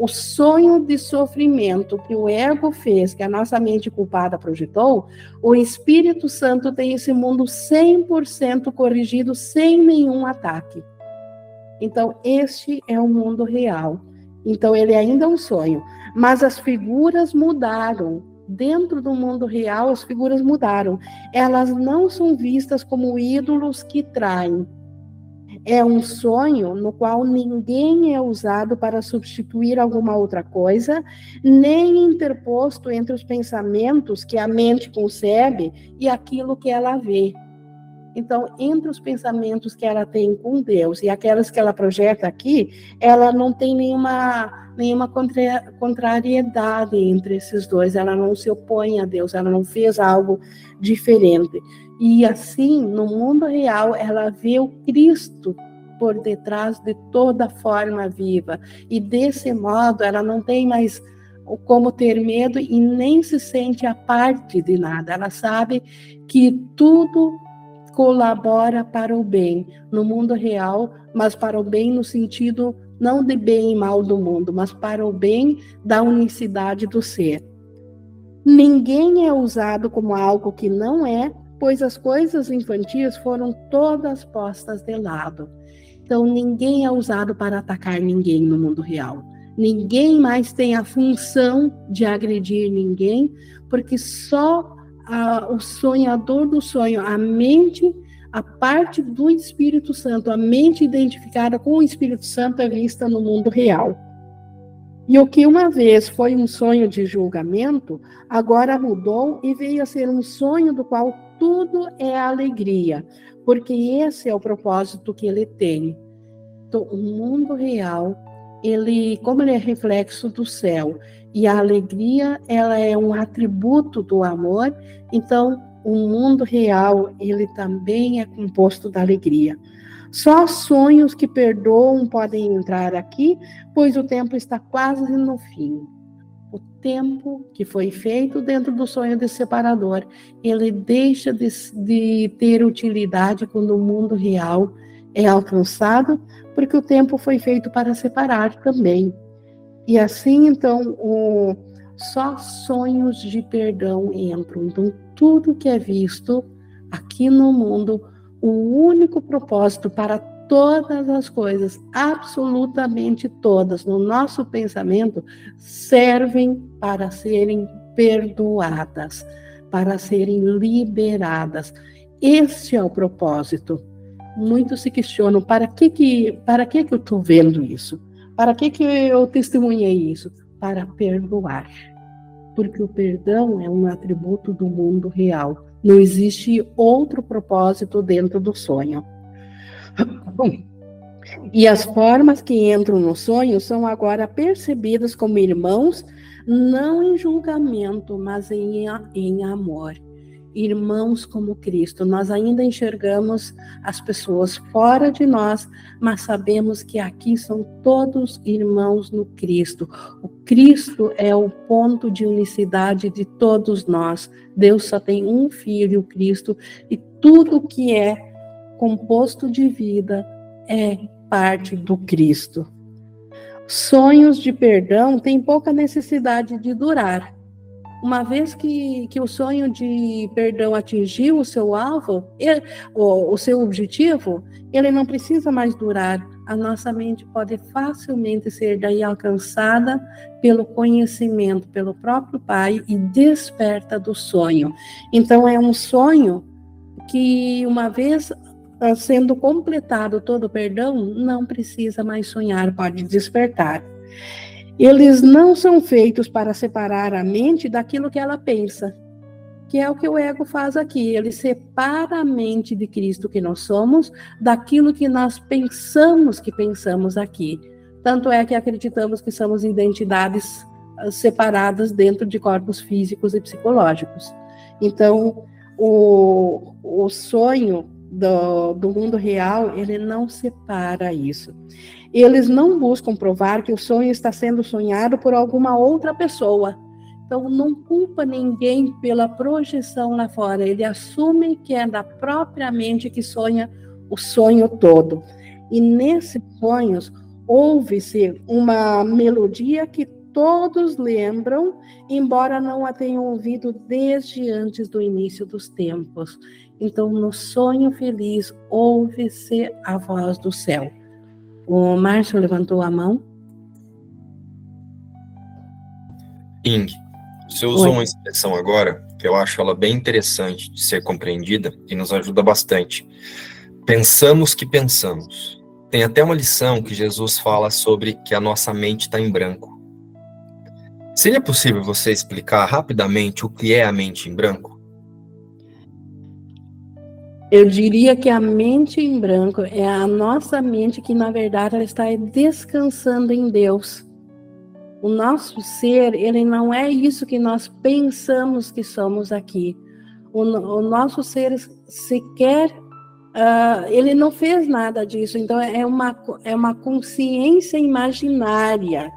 o sonho de sofrimento que o ego fez, que a nossa mente culpada projetou, o Espírito Santo tem esse mundo 100% corrigido sem nenhum ataque. Então, este é o mundo real. Então, ele ainda é um sonho. Mas as figuras mudaram. Dentro do mundo real, as figuras mudaram. Elas não são vistas como ídolos que traem. É um sonho no qual ninguém é usado para substituir alguma outra coisa, nem interposto entre os pensamentos que a mente concebe e aquilo que ela vê. Então, entre os pensamentos que ela tem com Deus e aquelas que ela projeta aqui, ela não tem nenhuma, nenhuma contra, contrariedade entre esses dois. Ela não se opõe a Deus, ela não fez algo diferente. E assim, no mundo real, ela vê o Cristo por detrás de toda forma viva. E desse modo, ela não tem mais como ter medo e nem se sente a parte de nada. Ela sabe que tudo colabora para o bem no mundo real, mas para o bem no sentido não de bem e mal do mundo, mas para o bem da unicidade do ser. Ninguém é usado como algo que não é, pois as coisas infantis foram todas postas de lado. Então, ninguém é usado para atacar ninguém no mundo real. Ninguém mais tem a função de agredir ninguém, porque só a, o sonhador do sonho, a mente, a parte do Espírito Santo, a mente identificada com o Espírito Santo é vista no mundo real. E o que uma vez foi um sonho de julgamento, agora mudou e veio a ser um sonho do qual tudo é alegria, porque esse é o propósito que ele tem. Então, o mundo real, ele, como ele é reflexo do céu, e a alegria, ela é um atributo do amor, então o mundo real, ele também é composto da alegria. Só sonhos que perdoam podem entrar aqui, pois o tempo está quase no fim. Tempo que foi feito dentro do sonho de separador, ele deixa de, de ter utilidade quando o mundo real é alcançado, porque o tempo foi feito para separar também. E assim, então, o, só sonhos de perdão entram. Então, tudo que é visto aqui no mundo, o único propósito para todas as coisas, absolutamente todas, no nosso pensamento, servem para serem perdoadas, para serem liberadas. Esse é o propósito. Muitos se questionam: para que, que, para que, que eu estou vendo isso? Para que, que eu testemunhei isso? Para perdoar. Porque o perdão é um atributo do mundo real. Não existe outro propósito dentro do sonho. E as formas que entram no sonho são agora percebidas como irmãos, não em julgamento, mas em, em amor irmãos como Cristo. Nós ainda enxergamos as pessoas fora de nós, mas sabemos que aqui são todos irmãos no Cristo. O Cristo é o ponto de unicidade de todos nós. Deus só tem um filho, o Cristo, e tudo que é composto de vida é parte do Cristo. Sonhos de perdão têm pouca necessidade de durar uma vez que, que o sonho de perdão atingiu o seu alvo, ele, o, o seu objetivo, ele não precisa mais durar. A nossa mente pode facilmente ser daí alcançada pelo conhecimento, pelo próprio Pai e desperta do sonho. Então, é um sonho que, uma vez sendo completado todo o perdão, não precisa mais sonhar, pode despertar. Eles não são feitos para separar a mente daquilo que ela pensa, que é o que o ego faz aqui. Ele separa a mente de Cristo que nós somos daquilo que nós pensamos que pensamos aqui. Tanto é que acreditamos que somos identidades ah, separadas dentro de corpos físicos e psicológicos. Então, o, o sonho do, do mundo real, ele não separa isso. eles não buscam provar que o sonho está sendo sonhado por alguma outra pessoa. Então, não culpa ninguém pela projeção lá fora. Ele assume que é da própria mente que sonha o sonho todo. E nesses sonhos, ouve-se uma melodia que todos lembram, embora não a tenham ouvido desde antes do início dos tempos. Então, no sonho feliz, ouve-se a voz do céu. O Márcio levantou a mão. Ing, você usou Oi. uma expressão agora que eu acho ela bem interessante de ser compreendida e nos ajuda bastante. Pensamos que pensamos. Tem até uma lição que Jesus fala sobre que a nossa mente está em branco. Seria possível você explicar rapidamente o que é a mente em branco? Eu diria que a mente em branco é a nossa mente que, na verdade, ela está descansando em Deus. O nosso ser, ele não é isso que nós pensamos que somos aqui. O, o nosso ser sequer, uh, ele não fez nada disso. Então, é uma, é uma consciência imaginária,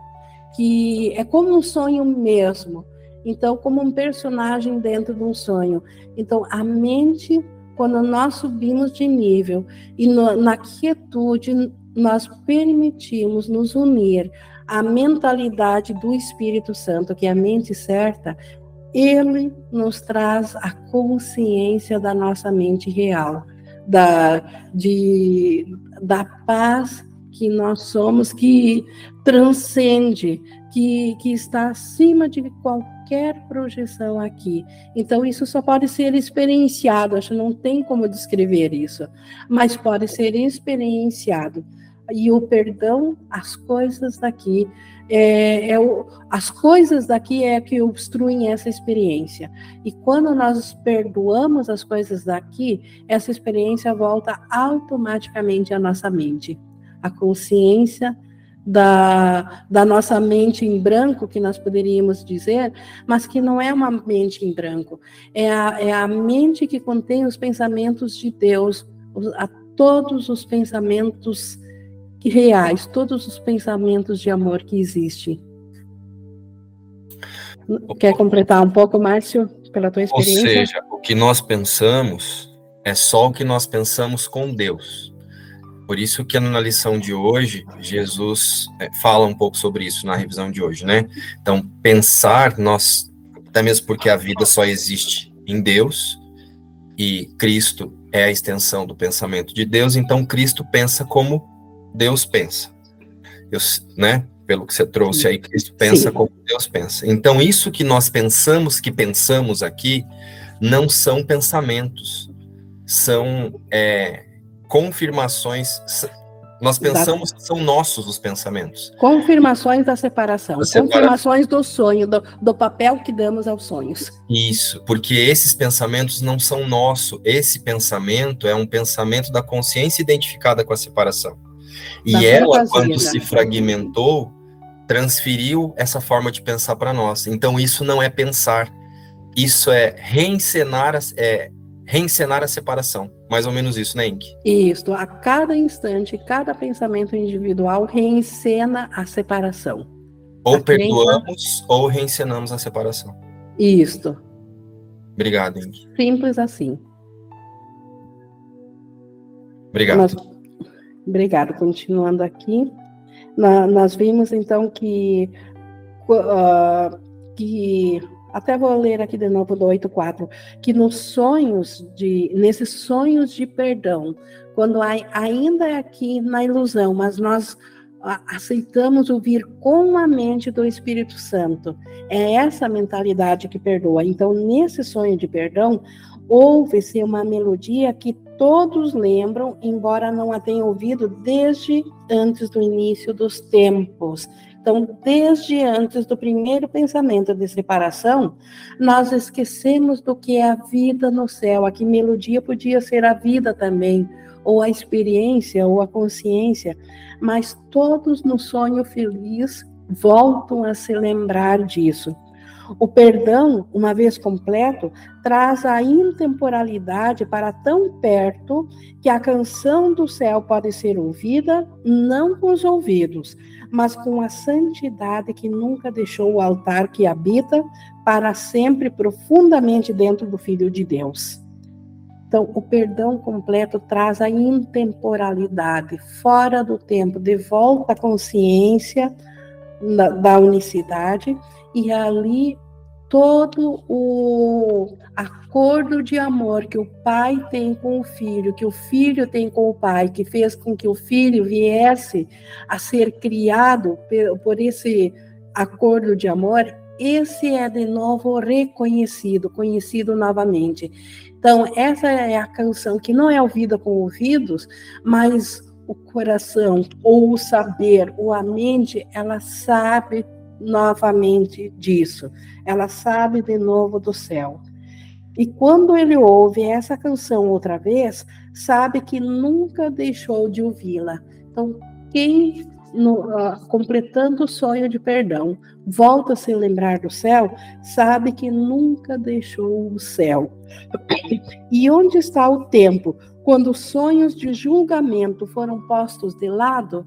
que é como um sonho mesmo. Então, como um personagem dentro de um sonho. Então, a mente quando nós subimos de nível e no, na quietude nós permitimos nos unir à mentalidade do Espírito Santo, que é a mente certa, ele nos traz a consciência da nossa mente real, da, de, da paz que nós somos, que transcende, que, que está acima de qualquer qualquer projeção aqui. Então, isso só pode ser experienciado, acho que não tem como descrever isso, mas pode ser experienciado. E o perdão, as coisas daqui, é, é o, as coisas daqui é que obstruem essa experiência. E quando nós perdoamos as coisas daqui, essa experiência volta automaticamente à nossa mente. A consciência da, da nossa mente em branco, que nós poderíamos dizer, mas que não é uma mente em branco, é a, é a mente que contém os pensamentos de Deus, a todos os pensamentos reais, todos os pensamentos de amor que existem. Quer completar um pouco, Márcio, pela tua experiência? Ou seja, o que nós pensamos é só o que nós pensamos com Deus. Por isso que na lição de hoje, Jesus é, fala um pouco sobre isso na revisão de hoje, né? Então, pensar, nós, até mesmo porque a vida só existe em Deus, e Cristo é a extensão do pensamento de Deus, então Cristo pensa como Deus pensa. Eu, né? Pelo que você trouxe aí, Cristo pensa Sim. como Deus pensa. Então, isso que nós pensamos que pensamos aqui, não são pensamentos, são é, confirmações. Nós pensamos que são nossos os pensamentos. Confirmações da separação, da confirmações do sonho, do, do, papel que damos aos sonhos. Isso, porque esses pensamentos não são nossos. Esse pensamento é um pensamento da consciência identificada com a separação. E da ela, quando se fragmentou, transferiu essa forma de pensar para nós. Então, isso não é pensar, isso é reencenar, é, reencenar a separação. Mais ou menos isso, né, Ink? Isso. A cada instante, cada pensamento individual reencena a separação. Ou a perdoamos crença... ou reencenamos a separação. Isso. Obrigado, Ink. Simples assim. Obrigado. Nós... Obrigado. Continuando aqui, na, nós vimos então que, uh, que até vou ler aqui de novo do 8.4, que nos sonhos de, nesses sonhos de perdão, quando ainda é aqui na ilusão, mas nós aceitamos ouvir com a mente do Espírito Santo. É essa mentalidade que perdoa. Então, nesse sonho de perdão, ouve-se uma melodia que todos lembram, embora não a tenham ouvido desde antes do início dos tempos. Então, desde antes do primeiro pensamento de separação, nós esquecemos do que é a vida no céu. Aqui, melodia podia ser a vida também, ou a experiência, ou a consciência, mas todos no sonho feliz voltam a se lembrar disso. O perdão, uma vez completo, traz a intemporalidade para tão perto que a canção do céu pode ser ouvida não com os ouvidos, mas com a santidade que nunca deixou o altar que habita para sempre profundamente dentro do Filho de Deus. Então, o perdão completo traz a intemporalidade, fora do tempo, de volta à consciência da, da unicidade, e ali todo o acordo de amor que o pai tem com o filho, que o filho tem com o pai, que fez com que o filho viesse a ser criado por esse acordo de amor, esse é de novo reconhecido, conhecido novamente. Então, essa é a canção que não é ouvida com ouvidos, mas o coração, ou o saber, ou a mente, ela sabe novamente disso. Ela sabe de novo do céu. E quando ele ouve essa canção outra vez, sabe que nunca deixou de ouvi-la. Então, quem no, uh, completando o sonho de perdão, volta a se lembrar do céu, sabe que nunca deixou o céu. E onde está o tempo quando os sonhos de julgamento foram postos de lado?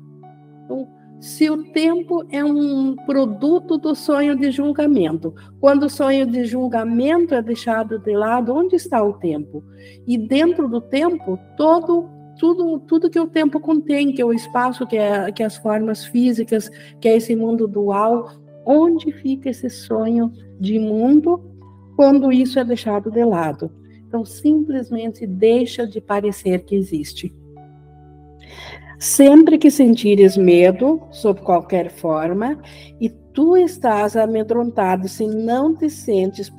Então, se o tempo é um produto do sonho de julgamento, quando o sonho de julgamento é deixado de lado, onde está o tempo? E dentro do tempo, todo tudo, tudo que o tempo contém, que é o espaço, que é, que é as formas físicas, que é esse mundo dual, onde fica esse sonho de mundo quando isso é deixado de lado? Então, simplesmente deixa de parecer que existe. Sempre que sentires medo, sob qualquer forma, e tu estás amedrontado se não te sentes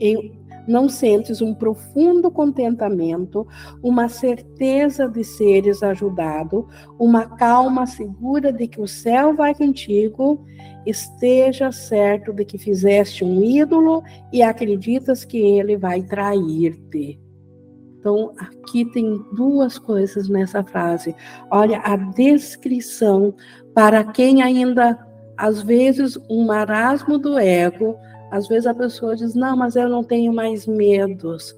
em, não sentes um profundo contentamento, uma certeza de seres ajudado, uma calma segura de que o céu vai contigo, esteja certo de que fizeste um ídolo e acreditas que ele vai trair-te. Então, aqui tem duas coisas nessa frase. Olha, a descrição para quem ainda, às vezes, um marasmo do ego, às vezes a pessoa diz: Não, mas eu não tenho mais medos.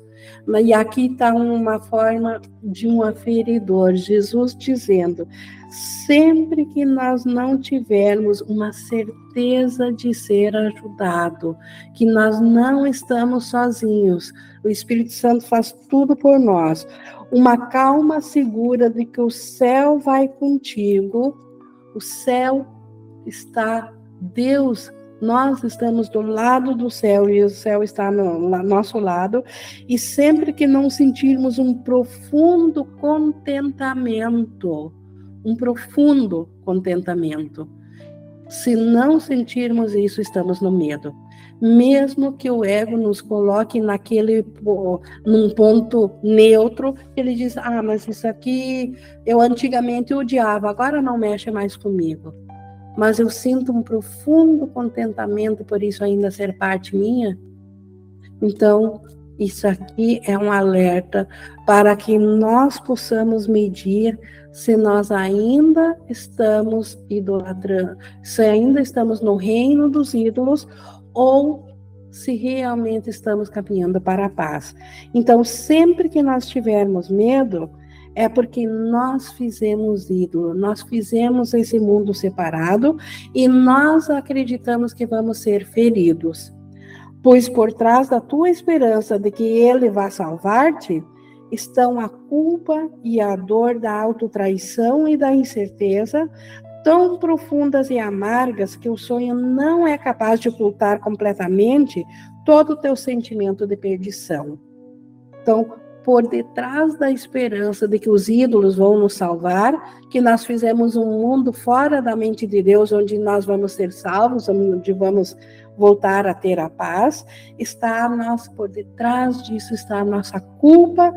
E aqui está uma forma de um aferidor, Jesus dizendo: sempre que nós não tivermos uma certeza de ser ajudado, que nós não estamos sozinhos, o Espírito Santo faz tudo por nós, uma calma segura de que o céu vai contigo, o céu está, Deus nós estamos do lado do céu e o céu está no, no nosso lado, e sempre que não sentirmos um profundo contentamento, um profundo contentamento, se não sentirmos isso, estamos no medo. Mesmo que o ego nos coloque naquele num ponto neutro, ele diz: "Ah, mas isso aqui eu antigamente odiava, agora não mexe mais comigo" mas eu sinto um profundo contentamento por isso ainda ser parte minha. Então, isso aqui é um alerta para que nós possamos medir se nós ainda estamos idolatrando, se ainda estamos no reino dos ídolos ou se realmente estamos caminhando para a paz. Então, sempre que nós tivermos medo, é porque nós fizemos ídolo, nós fizemos esse mundo separado e nós acreditamos que vamos ser feridos. Pois por trás da tua esperança de que ele vá salvar-te, estão a culpa e a dor da autotraição e da incerteza, tão profundas e amargas que o sonho não é capaz de ocultar completamente todo o teu sentimento de perdição. Então, por detrás da esperança de que os ídolos vão nos salvar, que nós fizemos um mundo fora da mente de Deus, onde nós vamos ser salvos, onde vamos voltar a ter a paz, está nós por detrás disso está a nossa culpa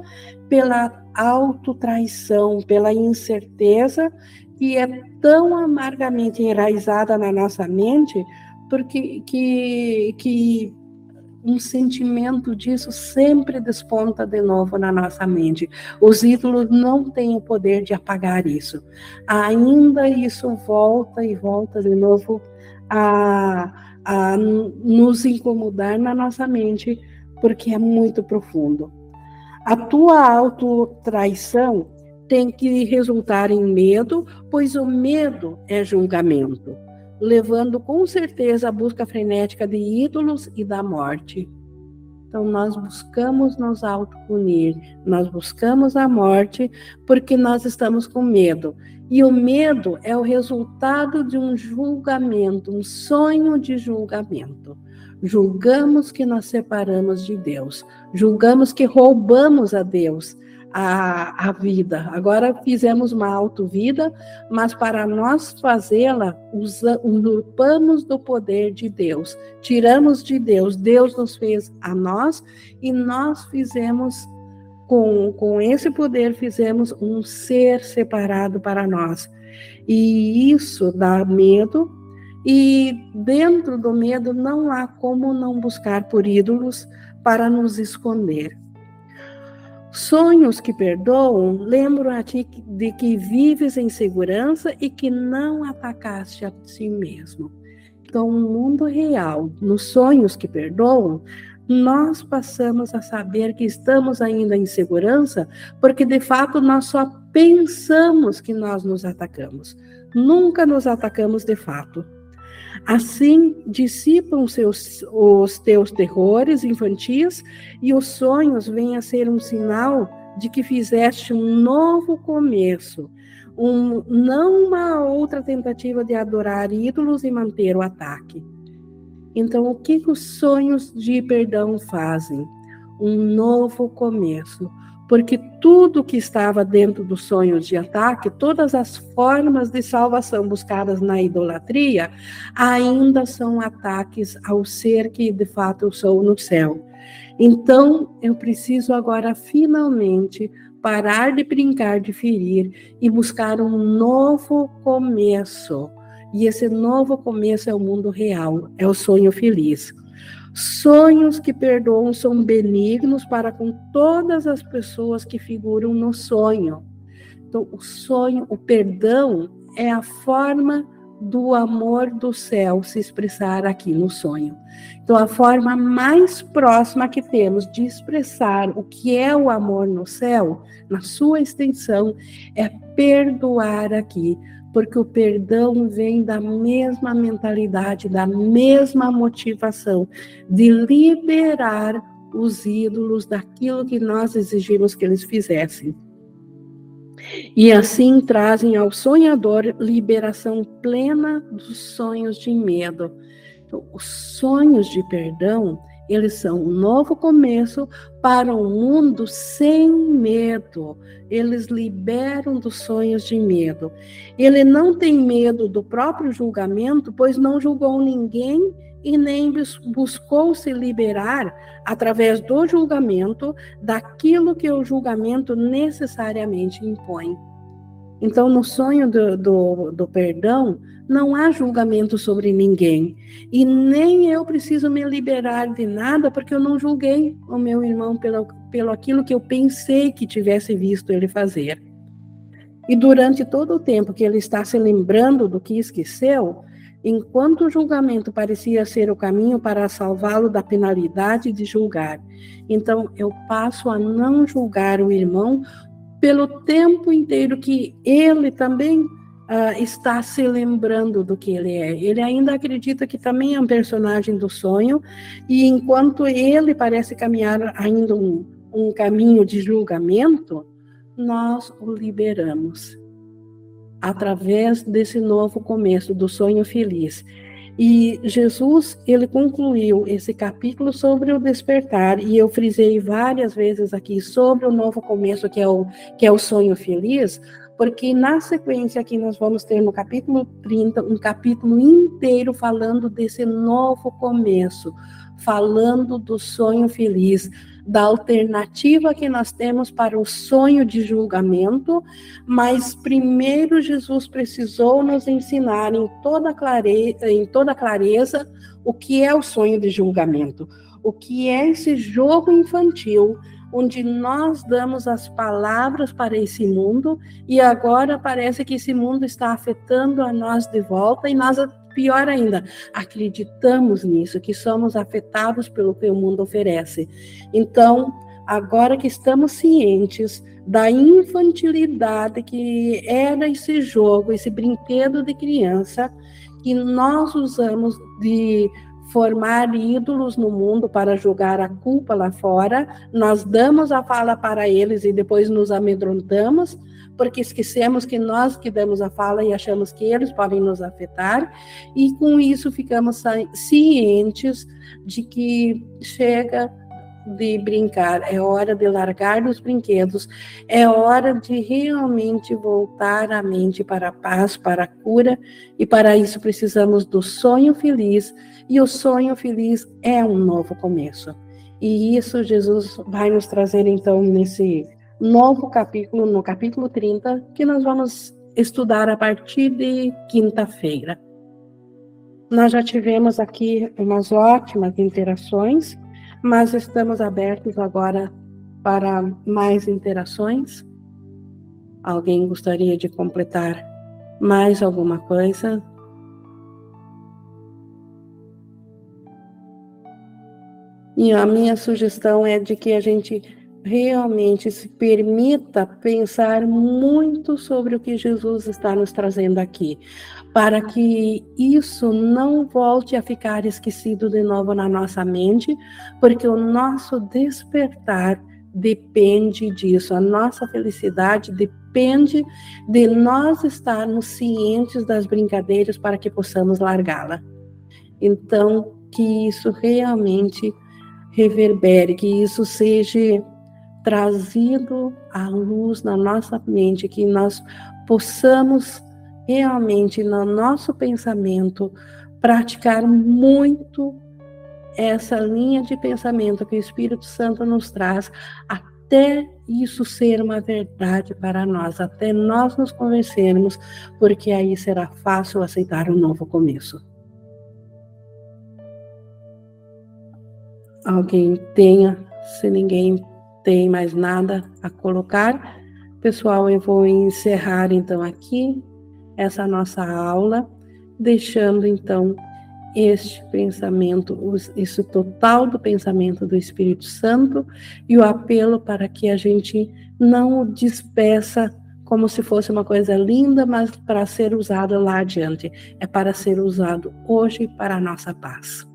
pela autotraição, pela incerteza que é tão amargamente enraizada na nossa mente, porque que, que um sentimento disso sempre desponta de novo na nossa mente. Os ídolos não têm o poder de apagar isso. Ainda isso volta e volta de novo a, a nos incomodar na nossa mente, porque é muito profundo. A tua autotraição tem que resultar em medo, pois o medo é julgamento, levando com certeza a busca frenética de ídolos e da morte. Então, nós buscamos nos autopunir, nós buscamos a morte porque nós estamos com medo. E o medo é o resultado de um julgamento, um sonho de julgamento. Julgamos que nós separamos de Deus, julgamos que roubamos a Deus, a, a vida. Agora fizemos uma auto-vida, mas para nós fazê-la, usurpamos do poder de Deus, tiramos de Deus. Deus nos fez a nós e nós fizemos, com, com esse poder, fizemos um ser separado para nós. E isso dá medo, e dentro do medo não há como não buscar por ídolos para nos esconder. Sonhos que perdoam lembram a ti de que vives em segurança e que não atacaste a si mesmo. Então, no mundo real, nos sonhos que perdoam, nós passamos a saber que estamos ainda em segurança, porque de fato nós só pensamos que nós nos atacamos. Nunca nos atacamos de fato. Assim, dissipam seus, os teus terrores infantis e os sonhos vêm a ser um sinal de que fizeste um novo começo, um, não uma outra tentativa de adorar ídolos e manter o ataque. Então, o que, que os sonhos de perdão fazem? Um novo começo, porque tudo que estava dentro dos sonhos de ataque, todas as formas de salvação buscadas na idolatria, ainda são ataques ao ser que de fato eu sou no céu. Então, eu preciso agora finalmente parar de brincar de ferir e buscar um novo começo. E esse novo começo é o mundo real, é o sonho feliz. Sonhos que perdoam são benignos para com todas as pessoas que figuram no sonho. Então, o sonho, o perdão é a forma do amor do céu se expressar aqui no sonho. Então, a forma mais próxima que temos de expressar o que é o amor no céu, na sua extensão, é perdoar aqui, porque o perdão vem da mesma mentalidade, da mesma motivação de liberar os ídolos daquilo que nós exigimos que eles fizessem. E assim trazem ao sonhador liberação plena dos sonhos de medo. Então, os sonhos de perdão eles são um novo começo para um mundo sem medo. Eles liberam dos sonhos de medo. Ele não tem medo do próprio julgamento, pois não julgou ninguém e nem buscou se liberar através do julgamento daquilo que o julgamento necessariamente impõe. Então, no sonho do, do, do, perdão, não há julgamento sobre ninguém. E nem eu preciso me liberar de nada, porque eu não julguei o meu irmão pelo, pelo aquilo que eu pensei que tivesse visto ele fazer. E durante todo o tempo que ele está se lembrando do que esqueceu, enquanto o julgamento parecia ser o caminho para salvá-lo da penalidade de julgar. Então, eu passo a não julgar o irmão pelo tempo inteiro que ele também uh, está se lembrando do que ele é. Ele ainda acredita que também é um personagem do sonho, e enquanto ele parece caminhar ainda um, um caminho de julgamento, nós o liberamos através desse novo começo do sonho feliz. E Jesus, ele concluiu esse capítulo sobre o despertar, e eu frisei várias vezes aqui sobre o novo começo, que é o, que é o sonho feliz, porque na sequência aqui nós vamos ter no capítulo 30 um capítulo inteiro falando desse novo começo, falando do sonho feliz, da alternativa que nós temos para o sonho de julgamento, mas primeiro Jesus precisou nos ensinar em toda clareza, em toda clareza o que é o sonho de julgamento, o que é esse jogo infantil onde nós damos as palavras para esse mundo e agora parece que esse mundo está afetando a nós de volta e nós pior ainda, acreditamos nisso, que somos afetados pelo que o mundo oferece. Então, agora que estamos cientes da infantilidade que era esse jogo, esse brinquedo de criança, que nós usamos de formar ídolos no mundo para jogar a culpa lá fora, nós damos a fala para eles e depois nos amedrontamos, porque esquecemos que nós que damos a fala e achamos que eles podem nos afetar, e com isso ficamos cientes de que chega de brincar, é hora de largar os brinquedos, é hora de realmente voltar a mente para a paz, para a cura, e para isso precisamos do sonho feliz, e o sonho feliz é um novo começo. E isso Jesus vai nos trazer então nesse novo capítulo, no capítulo 30, que nós vamos estudar a partir de quinta-feira. Nós já tivemos aqui umas ótimas interações mas estamos abertos agora para mais interações. Alguém gostaria de completar mais alguma coisa? E a minha sugestão é de que a gente realmente se permita pensar muito sobre o que Jesus está nos trazendo aqui, para que isso não volte a ficar esquecido de novo na nossa mente, porque o nosso despertar depende disso, a nossa felicidade depende de nós estarmos cientes das brincadeiras para que possamos largá-la. Então, que isso realmente reverbere, que isso seja trazido à luz na nossa mente, que nós possamos realmente no nosso pensamento praticar muito essa linha de pensamento que o Espírito Santo nos traz até isso ser uma verdade para nós, até nós nos convencermos, porque aí será fácil aceitar um novo começo. Alguém tenha, se ninguém tem mais nada a colocar. Pessoal, eu vou encerrar então aqui essa nossa aula, deixando então este pensamento, isso total do pensamento do Espírito Santo e o apelo para que a gente não o despeça como se fosse uma coisa linda, mas para ser usado lá adiante. É para ser usado hoje para a nossa paz.